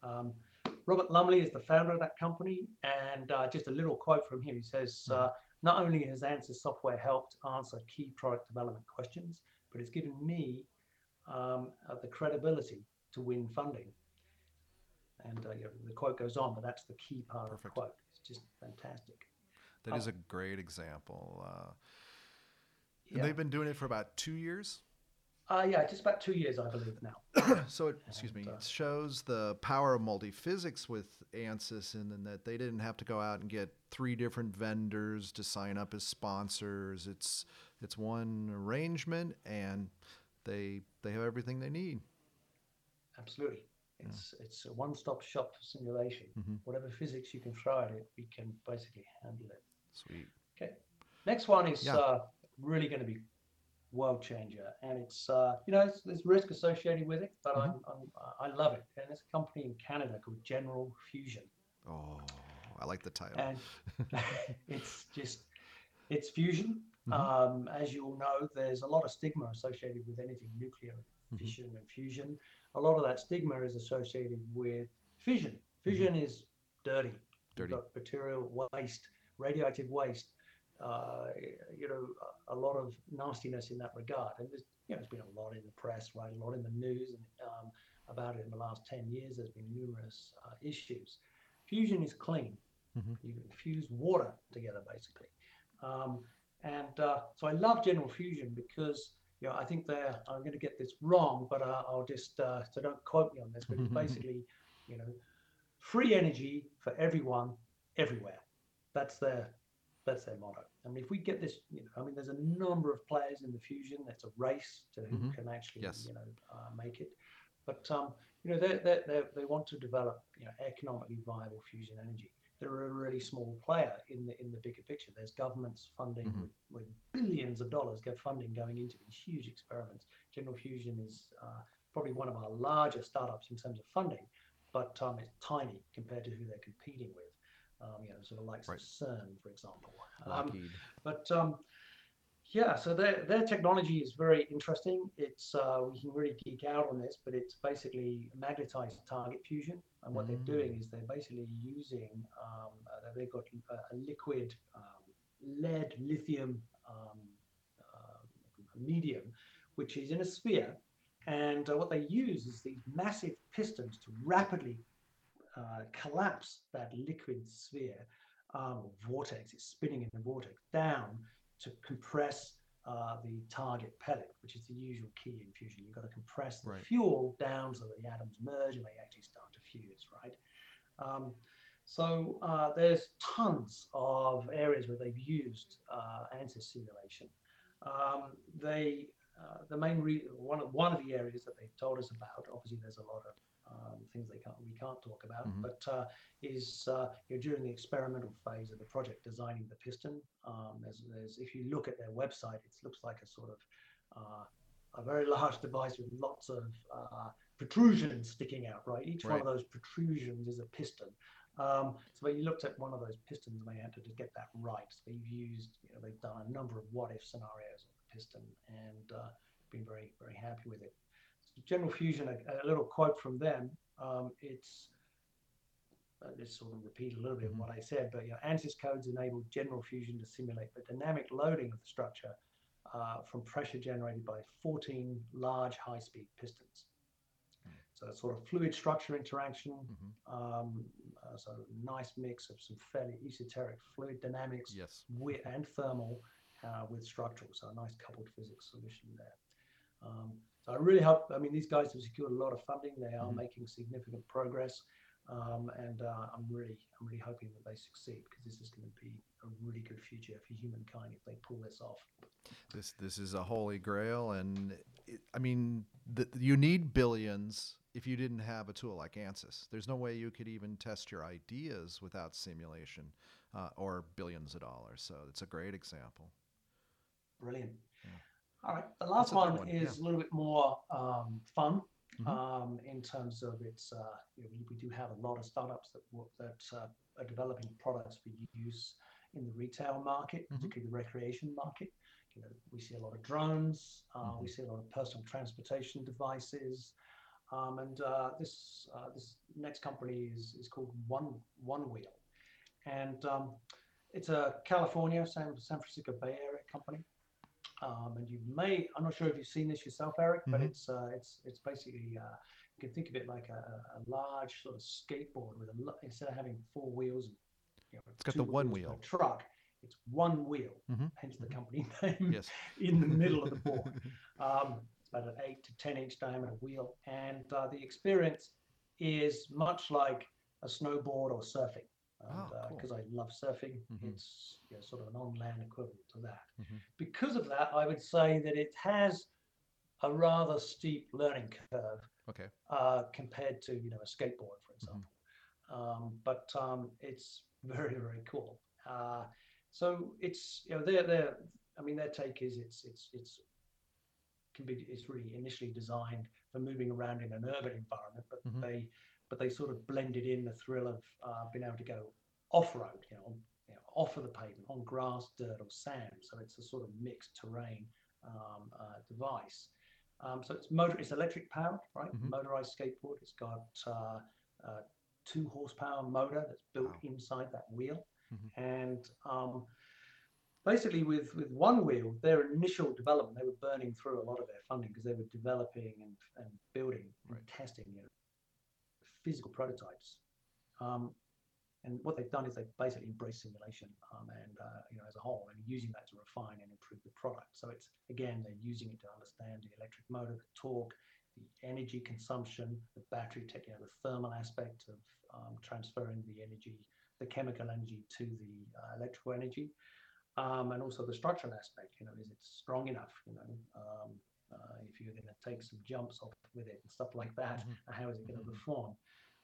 Um, Robert Lumley is the founder of that company, and uh, just a little quote from him. He says, uh, "Not only has Ansys software helped answer key product development questions, but it's given me um, uh, the credibility to win funding." And uh, you know, the quote goes on, but that's the key part of Perfect. the quote. It's just fantastic. That is Oh. a great example. Uh, and Yeah. they've been doing it for about two years. Uh, yeah, just about two years, I believe now. so it, excuse me, uh, it shows the power of multi-physics with ANSYS and then that they didn't have to go out and get three different vendors to sign up as sponsors. It's it's one arrangement and they they have everything they need. Absolutely. It's it's a one-stop shop for simulation. Mhm. Whatever physics you can throw at it, we can basically handle it. Sweet. Okay. Next one is Yeah. uh, really going to be world changer, and it's uh, you know it's, there's risk associated with it, but I'm, I'm I love it. And it's a company in Canada called General Fusion, Oh, I like the title. and it's just it's fusion. Mhm. Um, as you all know, there's a lot of stigma associated with anything nuclear Mhm. fission and fusion. A lot of that stigma is associated with fission. Fission is dirty. Dirty. got material waste, radioactive waste. Uh, you know, a, lot of nastiness in that regard. And there's, you know, there's been a lot in the press, right? A lot in the news and, um, about it in the last 10 years. There's been numerous uh, issues. Fusion is clean. Mhm. You can fuse water together, basically. Um, and uh, so I love General Fusion because you know I think they're I'm going to get this wrong, but uh, I'll just uh, so don't quote me on this. But it's basically you know free energy for everyone everywhere. That's their that's their motto. I mean, if we get this, you know, I mean, there's a number of players in the fusion. That's a race to who Mhm. can actually Yes. you know uh, make it. But um, you know they they they they want to develop you know economically viable fusion energy they're a really small player in the in the bigger picture. There's governments funding Mhm. with, with billions of dollars get funding going into these huge experiments. General Fusion is uh, probably one of our larger startups in terms of funding, but um, it's tiny compared to who they're competing with. Um, you know, sort of like Right. CERN, for example. Um, but um, yeah, so their their technology is very interesting. It's uh, we can really geek out on this, but it's basically magnetized target fusion, and what they're doing is they're basically using um, uh, they've got a, a liquid um, lead lithium um, uh, medium, which is in a sphere, and uh, what they use is these massive pistons to rapidly uh, collapse that liquid sphere um, vortex. It's spinning in the vortex down to compress uh, the target pellet, which is the usual key in fusion. You've got to compress the Right. fuel down so that the atoms merge and they actually start to fuse, right? Um, so uh, there's tons of areas where they've used uh, ANSYS simulation. Um, they uh, the main re- one of one of the areas that they've told us about. Obviously, there's a lot of um, things they can't we can't talk about, Mhm. but uh, is uh, you know, during the experimental phase of the project designing the piston. Um, there's, there's if you look at their website, it looks like a sort of uh, a very large device with lots of uh, protrusions sticking out. Right, each one of those protrusions is a piston. Um, so when you looked at one of those pistons, they had to just get that right. So they've used, you know, they've done a number of what-if scenarios of the piston and uh, been very, very happy with it. General Fusion, a, a little quote from them. Um, it's uh, just sort of repeat a little bit of what I said, but you know, ANSYS codes enable General Fusion to simulate the dynamic loading of the structure uh, from pressure generated by 14 large high-speed pistons. So it's sort of fluid structure interaction, Mhm. um, uh, so nice mix of some fairly esoteric fluid dynamics Yes. wi- and thermal uh, with structural. So a nice coupled physics solution there. Um, so I really hope. I mean, these guys have secured a lot of funding. They are Mhm. making significant progress, um, and uh, I'm really, I'm really hoping that they succeed because this is going to be a really good future for humankind if they pull this off. This this is a holy grail, and it, I mean, the, you need billions if you didn't have a tool like ANSYS. There's no way you could even test your ideas without simulation uh, or billions of dollars. So it's a great example. Brilliant. All right, the last one, one? is Yeah. a little bit more um, fun Mhm. um, in terms of its. Uh, you know, we, we do have a lot of startups that wo- that uh, are developing products for use in the retail market, Mhm. particularly the recreation market. You know, we see a lot of drones. Uh, We Mhm. see a lot of personal transportation devices. Um, and uh, this uh, this next company is, is called One One Wheel, and um, it's a California San San Francisco Bay Area company. Um, and you may I'm not sure if you've seen this yourself, Eric, but Mhm. it's uh, it's it's basically uh, you can think of it like a, a large sort of skateboard with a instead of having four wheels, and, you know, It's got the one wheel. truck. it's one wheel, Mhm. hence the company name, Yes. in the middle of the board. Um, it's about an eight to 10 inch diameter wheel. And uh, the experience is much like a snowboard or surfing. Oh, cool. Because I love surfing, Mhm. it's you know, sort of an on land equivalent to that. Mhm. Because of that, I would say that it has a rather steep learning curve Okay. uh, compared to you know a skateboard, for example. Um, but um, it's very very cool. Uh, so it's you know their their I mean their take is it's it's it's can be it's really initially designed for moving around in an urban environment, but Mhm. they but they sort of blended in the thrill of uh, being able to go off road, you know, on, you know, off of the pavement on grass, dirt, or sand. So it's a sort of mixed terrain um, uh, device. Um, so it's motor, it's electric powered, right? Mhm. Motorized skateboard. It's got uh, uh, two horsepower motor that's built Wow. inside that wheel, Mhm. and um, basically with with one wheel, their initial development, they were burning through a lot of their funding because they were developing and, and building and testing you know, physical prototypes. Um, and what they've done is they've basically embraced simulation um, and uh, you know as a whole and using that to refine and improve the product. So it's again they're using it to understand the electric motor, the torque, the energy consumption, the battery tech, you know, the thermal aspect of um, transferring the energy, the chemical energy to the uh, electrical energy, um, and also the structural aspect. You know, is it strong enough? You know, um, uh, if you're going to take some jumps off with it and stuff like that, Mhm. how is it going to Mhm. perform?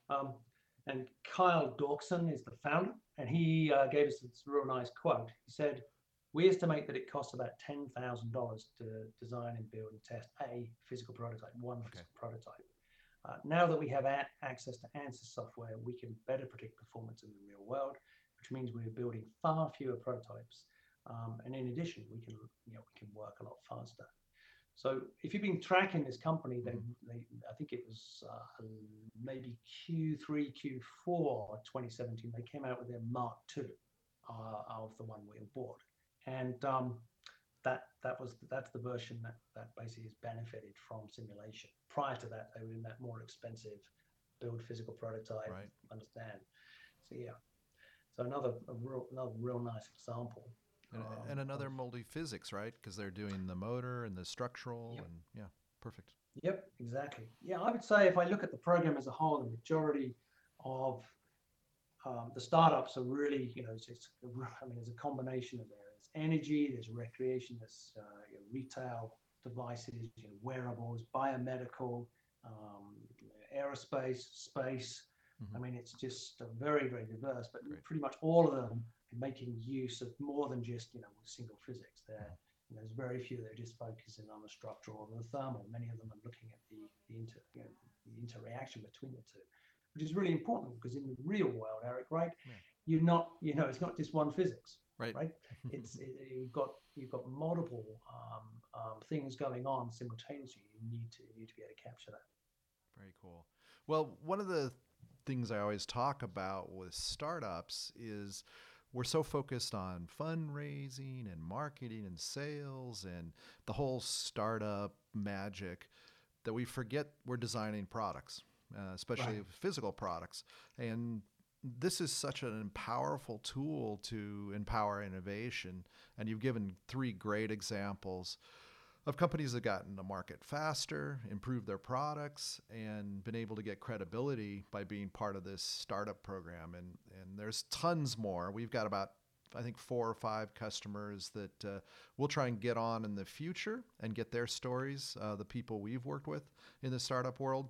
Um, and Kyle Doerksen is the founder, and he uh, gave us this real nice quote. He said, "We estimate that it costs about ten thousand dollars to design and build and test a physical prototype, one Okay. physical prototype. Uh, now that we have a- access to ANSYS software, we can better predict performance in the real world, which means we're building far fewer prototypes. Um, and in addition, we can, you know, we can work a lot faster. So if you've been tracking this company, then they I think it was uh, maybe Q3, Q4 2017, they came out with their Mark II uh, of the one wheel board. And um, that that was that's the version that, that basically has benefited from simulation. Prior to that, they were in that more expensive build physical prototype, Right. understand. So yeah. So another a real another real nice example. And, um, and another of- multi physics, right? Because they're doing the motor and the structural, Yep. and yeah, perfect. Yep, exactly. Yeah, I would say if I look at the program as a whole, the majority of um, the startups are really, you know, it's, it's, I mean, there's a combination of there. There's energy, there's recreation, there's uh, you know, retail devices, you know, wearables, biomedical, um, aerospace, space. I Mhm. mean, it's just uh, very, very diverse, but Great. pretty much all of them are making use of more than just, you know, single physics. There, and there's very few that are just focusing on the structural or the thermal. Many of them are looking at the, the, inter, you know, the interaction between the two, which is really important because in the real world, Eric, right? Yeah. You're not, you know, it's not just one physics, Right. right? It's it, you've got you've got multiple um, um, things going on simultaneously. You need to you need to be able to capture that. Very cool. Well, one of the things I always talk about with startups is we're so focused on fundraising and marketing and sales and the whole startup magic that we forget we're designing products, uh, especially Right. physical products. And this is such an powerful tool to empower innovation. And you've given three great examples of companies that gotten to market faster, improved their products, and been able to get credibility by being part of this startup program. And and there's tons more. We've got about I think four or five customers that uh, we'll try and get on in the future and get their stories. Uh, the people we've worked with in the startup world.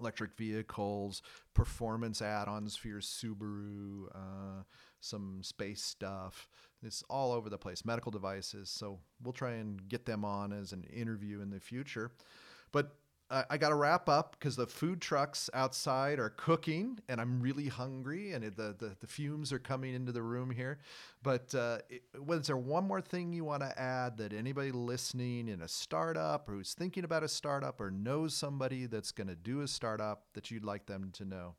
Electric vehicles, performance add-ons for your Subaru, uh, some space stuff. It's all over the place. Medical devices. So we'll try and get them on as an interview in the future. But I, I got to wrap up because the food trucks outside are cooking, and I'm really hungry, and it, the, the the fumes are coming into the room here. But uh, it, was there one more thing you want to add that anybody listening in a startup or who's thinking about a startup or knows somebody that's going to do a startup that you'd like them to know?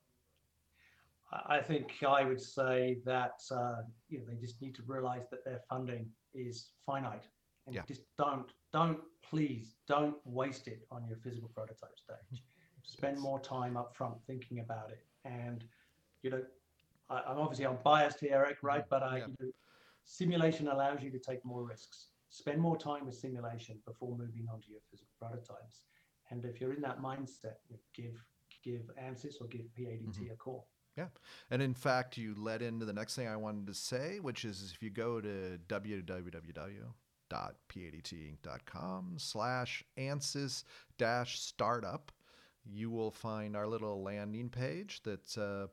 I think I would say that uh, you know they just need to realize that their funding is finite, and Yeah. just don't don't please don't waste it on your physical prototype stage. Spend more time up front thinking about it, and you know I, I'm obviously I'm biased here, Eric, right? But I Yeah. you know, simulation allows you to take more risks. Spend more time with simulation before moving on to your physical prototypes. And if you're in that mindset, give give ANSYS or give PADT Mhm. a call. Yeah. And in fact, you led into the next thing I wanted to say, which is if you go to www.padtinc.com slash ansys dash startup, you will find our little landing page that uh,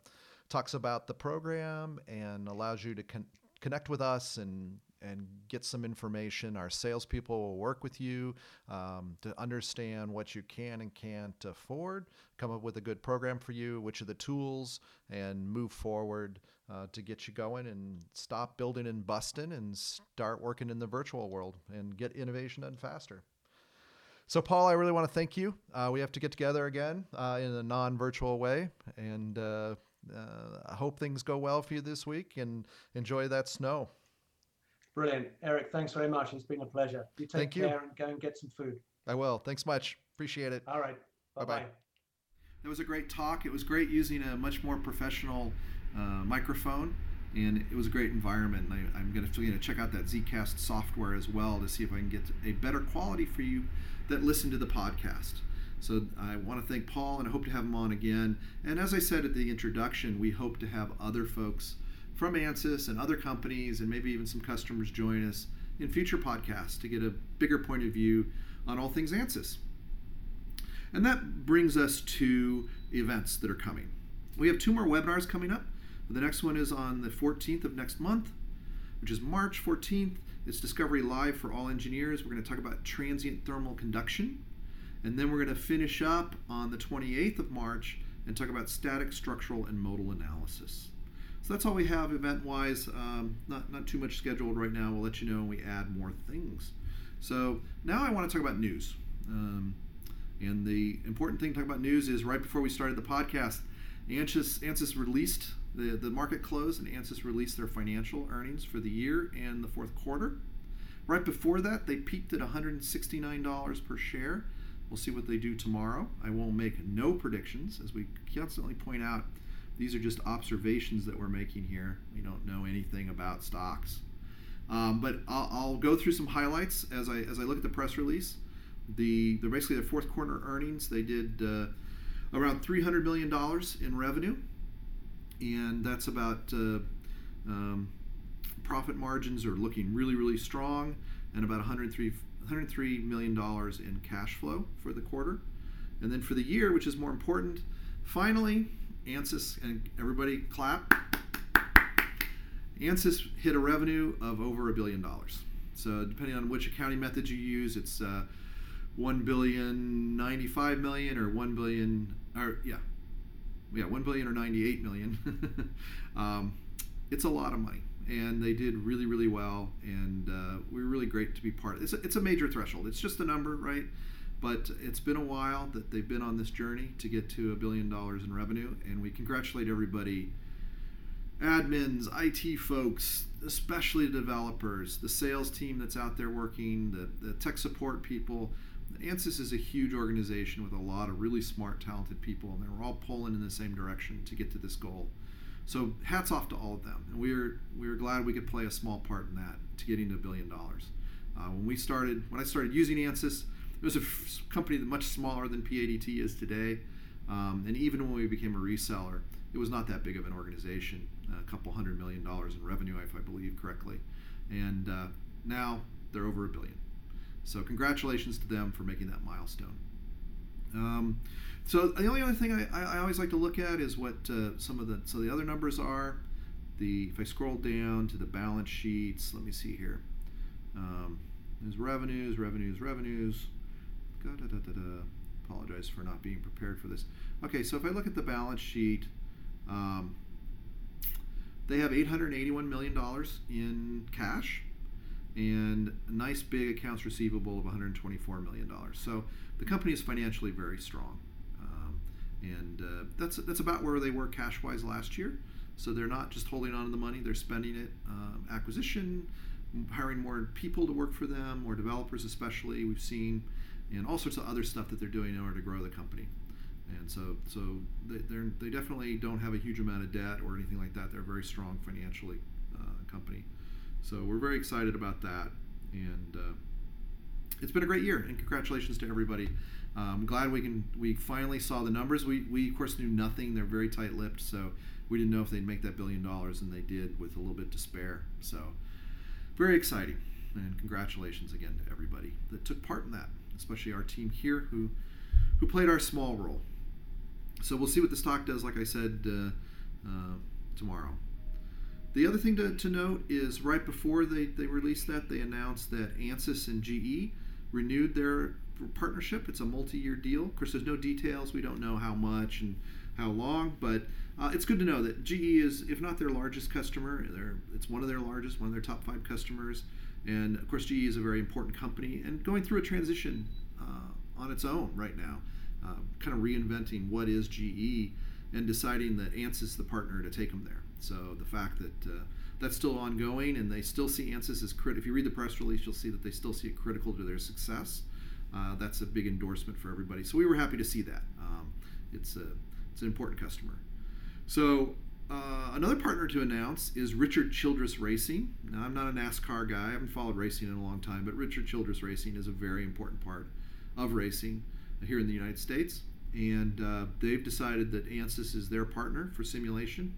talks about the program and allows you to con- connect with us and and get some information. Our salespeople will work with you um, to understand what you can and can't afford, come up with a good program for you, which are the tools, and move forward uh, to get you going and stop building and busting and start working in the virtual world and get innovation done faster. So, Paul, I really want to thank you. Uh, we have to get together again uh, in a non virtual way. And uh, uh, I hope things go well for you this week and enjoy that snow. Brilliant. Eric, thanks very much. It's been a pleasure. You take Thank you. care and go and get some food. I will. Thanks much. Appreciate it. All right. Bye-bye. Bye-bye. That was a great talk. It was great using a much more professional uh, microphone, and it was a great environment. And I, I'm going to check out that Zcast software as well to see if I can get a better quality for you that listen to the podcast. So I want to thank Paul, and I hope to have him on again. And as I said at the introduction, we hope to have other folks from ANSYS and other companies, and maybe even some customers join us in future podcasts to get a bigger point of view on all things ANSYS. And that brings us to events that are coming. We have two more webinars coming up. The next one is on the 14th of next month, which is March 14th. It's Discovery Live for all engineers. We're going to talk about transient thermal conduction. And then we're going to finish up on the 28th of March and talk about static, structural, and modal analysis. So that's all we have event wise. Um, not, not too much scheduled right now. We'll let you know when we add more things. So now I want to talk about news. Um, and the important thing to talk about news is right before we started the podcast, ANSYS, ANSYS released the, the market closed and ANSYS released their financial earnings for the year and the fourth quarter. Right before that, they peaked at $169 per share. We'll see what they do tomorrow. I won't make no predictions, as we constantly point out. These are just observations that we're making here. We don't know anything about stocks. Um, but I'll, I'll, go through some highlights as I as I look at the press release. The the basically their fourth quarter earnings they did uh, around 300 million dollars in revenue, and that's about uh, um, profit margins are looking really really strong, and about 103 103 million dollars in cash flow for the quarter, and then for the year, which is more important, finally, ANSYS and everybody clap. ANSYS hit a revenue of over a billion dollars. So depending on which accounting method you use, it's uh, one billion ninety-five million or one billion or yeah, yeah, one billion or ninety-eight million. um, it's a lot of money, and they did really, really well, and uh, we are really great to be part of. It's a, it's a major threshold. It's just a number, right? But it's been a while that they've been on this journey to get to a billion dollars in revenue, and we congratulate everybody admins, IT folks, especially developers, the sales team that's out there working, the, the tech support people. ANSYS is a huge organization with a lot of really smart, talented people, and they're all pulling in the same direction to get to this goal. So hats off to all of them, and we are we are glad we could play a small part in that to getting to a billion dollars. Uh, when we started, when I started using ANSYS, it was a f- company that much smaller than PADT is today, um, and even when we became a reseller, it was not that big of an organization, a couple hundred million dollars in revenue, if I believe correctly. And uh, now they're over a billion. So congratulations to them for making that milestone. Um, so the only other thing I, I, always like to look at is what uh, some of the so the other numbers are. The if I scroll down to the balance sheets, let me see here. Um, there's revenues, revenues, revenues. Da, da, da, Apologize for not being prepared for this. Okay, so if I look at the balance sheet, um, they have $881 million in cash and a nice big accounts receivable of $124 million. So the company is financially very strong. Um, and uh, that's, that's about where they were cash wise last year. So they're not just holding on to the money, they're spending it. Um, acquisition, hiring more people to work for them, more developers, especially, we've seen, and all sorts of other stuff that they're doing in order to grow the company and so so they they definitely don't have a huge amount of debt or anything like that. They're a very strong financially uh, company, So we're very excited about that, and uh, it's been a great year. And congratulations to everybody. I'm glad we can we finally saw the numbers. We we of course knew nothing. They're very tight-lipped, so we didn't know if they'd make that billion dollars, and they did with a little bit to spare. So very exciting, and congratulations again to everybody that took part in that, especially our team here who who played our small role. So we'll see what the stock does. Like I said, uh, uh, tomorrow. The other thing to, to note is right before they, they released that, they announced that ANSYS and GE renewed their partnership. It's a multi year deal. Of course, there's no details. We don't know how much and how long, but uh, it's good to know that GE is, if not their largest customer, they're, it's one of their largest, one of their top five customers. And of course, GE is a very important company and going through a transition uh, on its own right now, uh, kind of reinventing what is GE and deciding that ANSYS is the partner to take them there. So the fact that uh, that's still ongoing and they still see ANSYS as critical. If you read the press release, you'll see that they still see it critical to their success. Uh, that's a big endorsement for everybody. So we were happy to see that. Um, it's a it's an important customer. So uh, another partner to announce is Richard Childress Racing. Now I'm not a NASCAR guy. I haven't followed racing in a long time, but Richard Childress Racing is a very important part of racing here in the United States and uh, they've decided that ANSYS is their partner for simulation.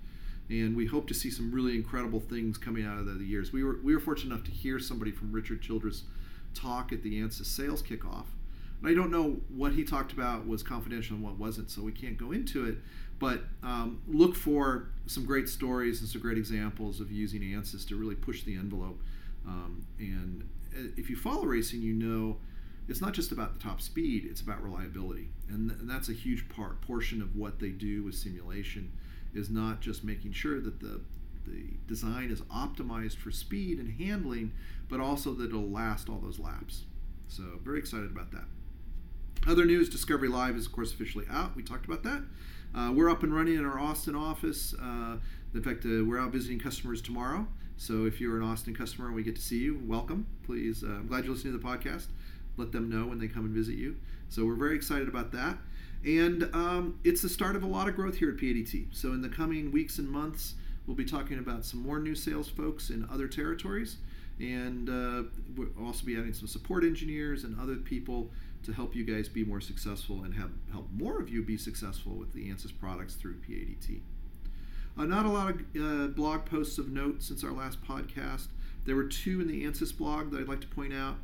And we hope to see some really incredible things coming out of the, years. We were we were fortunate enough to hear somebody from Richard Childress talk at the ANSYS sales kickoff. And I don't know what he talked about was confidential and what wasn't, so we can't go into it. But um, look for some great stories and some great examples of using ANSYS to really push the envelope. Um, and uh, if you follow racing, you know it's not just about the top speed, it's about reliability. And, th- and that's a huge part portion of what they do with simulation is not just making sure that the the design is optimized for speed and handling, but also that it'll last all those laps. So very excited about that. Other news: Discovery Live is of course officially out. We talked about that. Uh, we're up and running in our Austin office. Uh, in fact, uh, we're out visiting customers tomorrow. So if you're an Austin customer and we get to see you, welcome. Please, uh, I'm glad you're listening to the podcast let them know when they come and visit you. So we're very excited about that. And um, it's the start of a lot of growth here at PADT. So in the coming weeks and months, we'll be talking about some more new sales folks in other territories. And uh, we'll also be adding some support engineers and other people to help you guys be more successful and have help more of you be successful with the ANSYS products through PADT. Uh, not a lot of uh, blog posts of note since our last podcast. There were two in the ANSYS blog that I'd like to point out.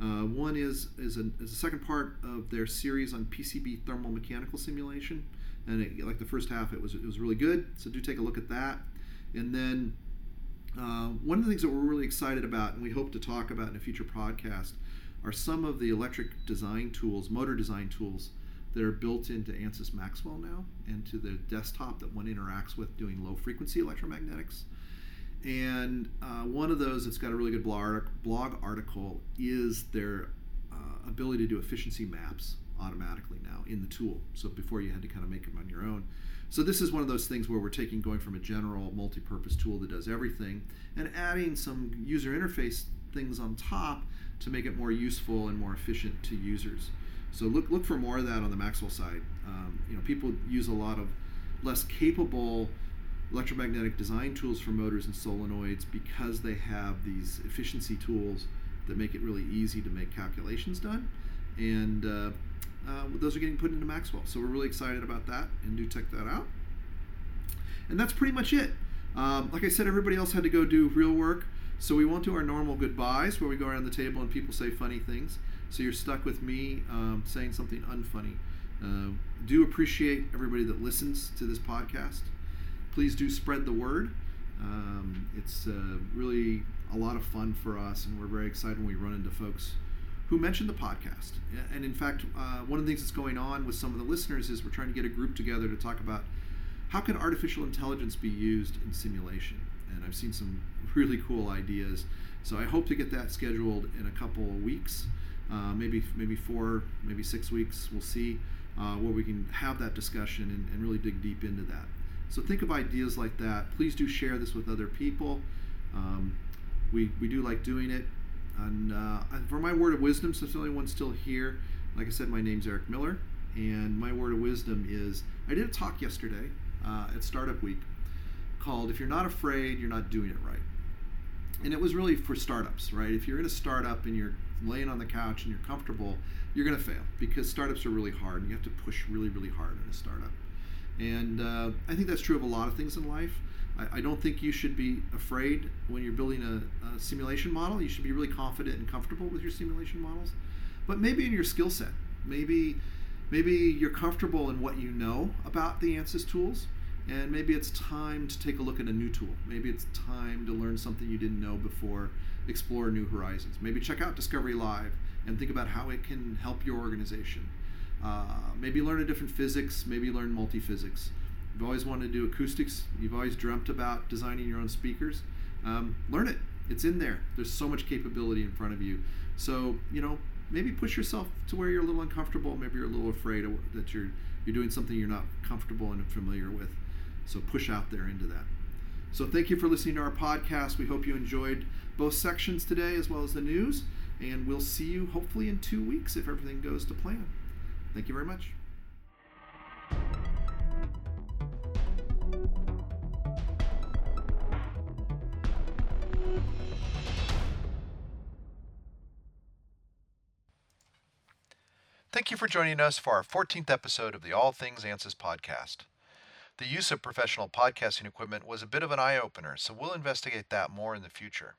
Uh, one is is a, is second part of their series on PCB thermal mechanical simulation, and it, like the first half, it was it was really good. So do take a look at that. And then uh, one of the things that we're really excited about, and we hope to talk about in a future podcast, are some of the electric design tools, motor design tools that are built into ANSYS Maxwell now, and to the desktop that one interacts with doing low frequency electromagnetics. And uh, one of those that's got a really good blog, article is their uh, ability to do efficiency maps automatically now in the tool. So before you had to kind of make them on your own. So this is one of those things where we're taking going from a general multi-purpose tool that does everything and adding some user interface things on top to make it more useful and more efficient to users. So look look for more of that on the Maxwell side. Um, you know, people use a lot of less capable electromagnetic design tools for motors and solenoids because they have these efficiency tools that make it really easy to make calculations done. And uh, uh, those are getting put into Maxwell. So we're really excited about that and do check that out. And that's pretty much it. Um, like I said, everybody else had to go do real work. So we won't do our normal goodbyes where we go around the table and people say funny things. So you're stuck with me um, saying something unfunny. Uh, do appreciate everybody that listens to this podcast please do spread the word. Um, it's uh, really a lot of fun for us, and we're very excited when we run into folks who mention the podcast. And in fact, uh, one of the things that's going on with some of the listeners is we're trying to get a group together to talk about how can artificial intelligence be used in simulation. And I've seen some really cool ideas. So I hope to get that scheduled in a couple of weeks, uh, maybe maybe four, maybe six weeks. We'll see uh, where we can have that discussion and, and really dig deep into that. So think of ideas like that. Please do share this with other people. Um, we, we do like doing it. And uh, for my word of wisdom, since the only one still here, like I said, my name's Eric Miller. And my word of wisdom is I did a talk yesterday uh, at Startup Week called If You're Not Afraid, You're Not Doing It Right. and it was really for startups, right? If you're in a startup and you're laying on the couch and you're comfortable, you're going to fail because startups are really hard and you have to push really, really hard in a startup. And uh, I think that's true of a lot of things in life. I, I don't think you should be afraid when you're building a, a simulation model. You should be really confident and comfortable with your simulation models. But maybe in your skill set, maybe maybe you're comfortable in what you know about the ANSYS tools, and maybe it's time to take a look at a new tool. Maybe it's time to learn something you didn't know before, explore new horizons. Maybe check out Discovery Live and think about how it can help your organization. Uh, maybe learn a different physics, maybe learn multi-physics. You've always wanted to do acoustics, you've always dreamt about designing your own speakers. Um, learn it. It's in there. There's so much capability in front of you. So, you know, maybe push yourself to where you're a little uncomfortable. Maybe you're a little afraid that you're you're doing something you're not comfortable and familiar with. So push out there into that. So thank you for listening to our podcast. We hope you enjoyed both sections today as well as the news, and we'll see you hopefully in two weeks if everything goes to plan. Thank you very much. Thank you for joining us for our 14th episode of the All Things ANSYS podcast. The use of professional podcasting equipment was a bit of an eye opener, so we'll investigate that more in the future.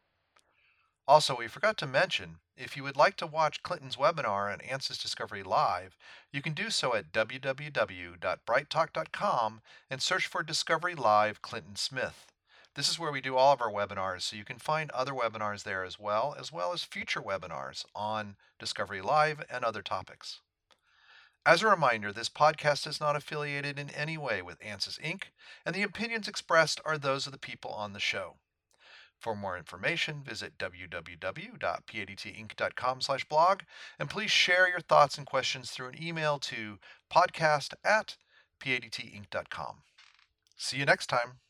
Also, we forgot to mention if you would like to watch Clinton's webinar on ANSYS Discovery Live, you can do so at www.brighttalk.com and search for Discovery Live Clinton Smith. This is where we do all of our webinars, so you can find other webinars there as well, as well as future webinars on Discovery Live and other topics. As a reminder, this podcast is not affiliated in any way with ANSYS Inc., and the opinions expressed are those of the people on the show. For more information, visit www.padtinc.com/blog, and please share your thoughts and questions through an email to podcast at padtinc.com. See you next time.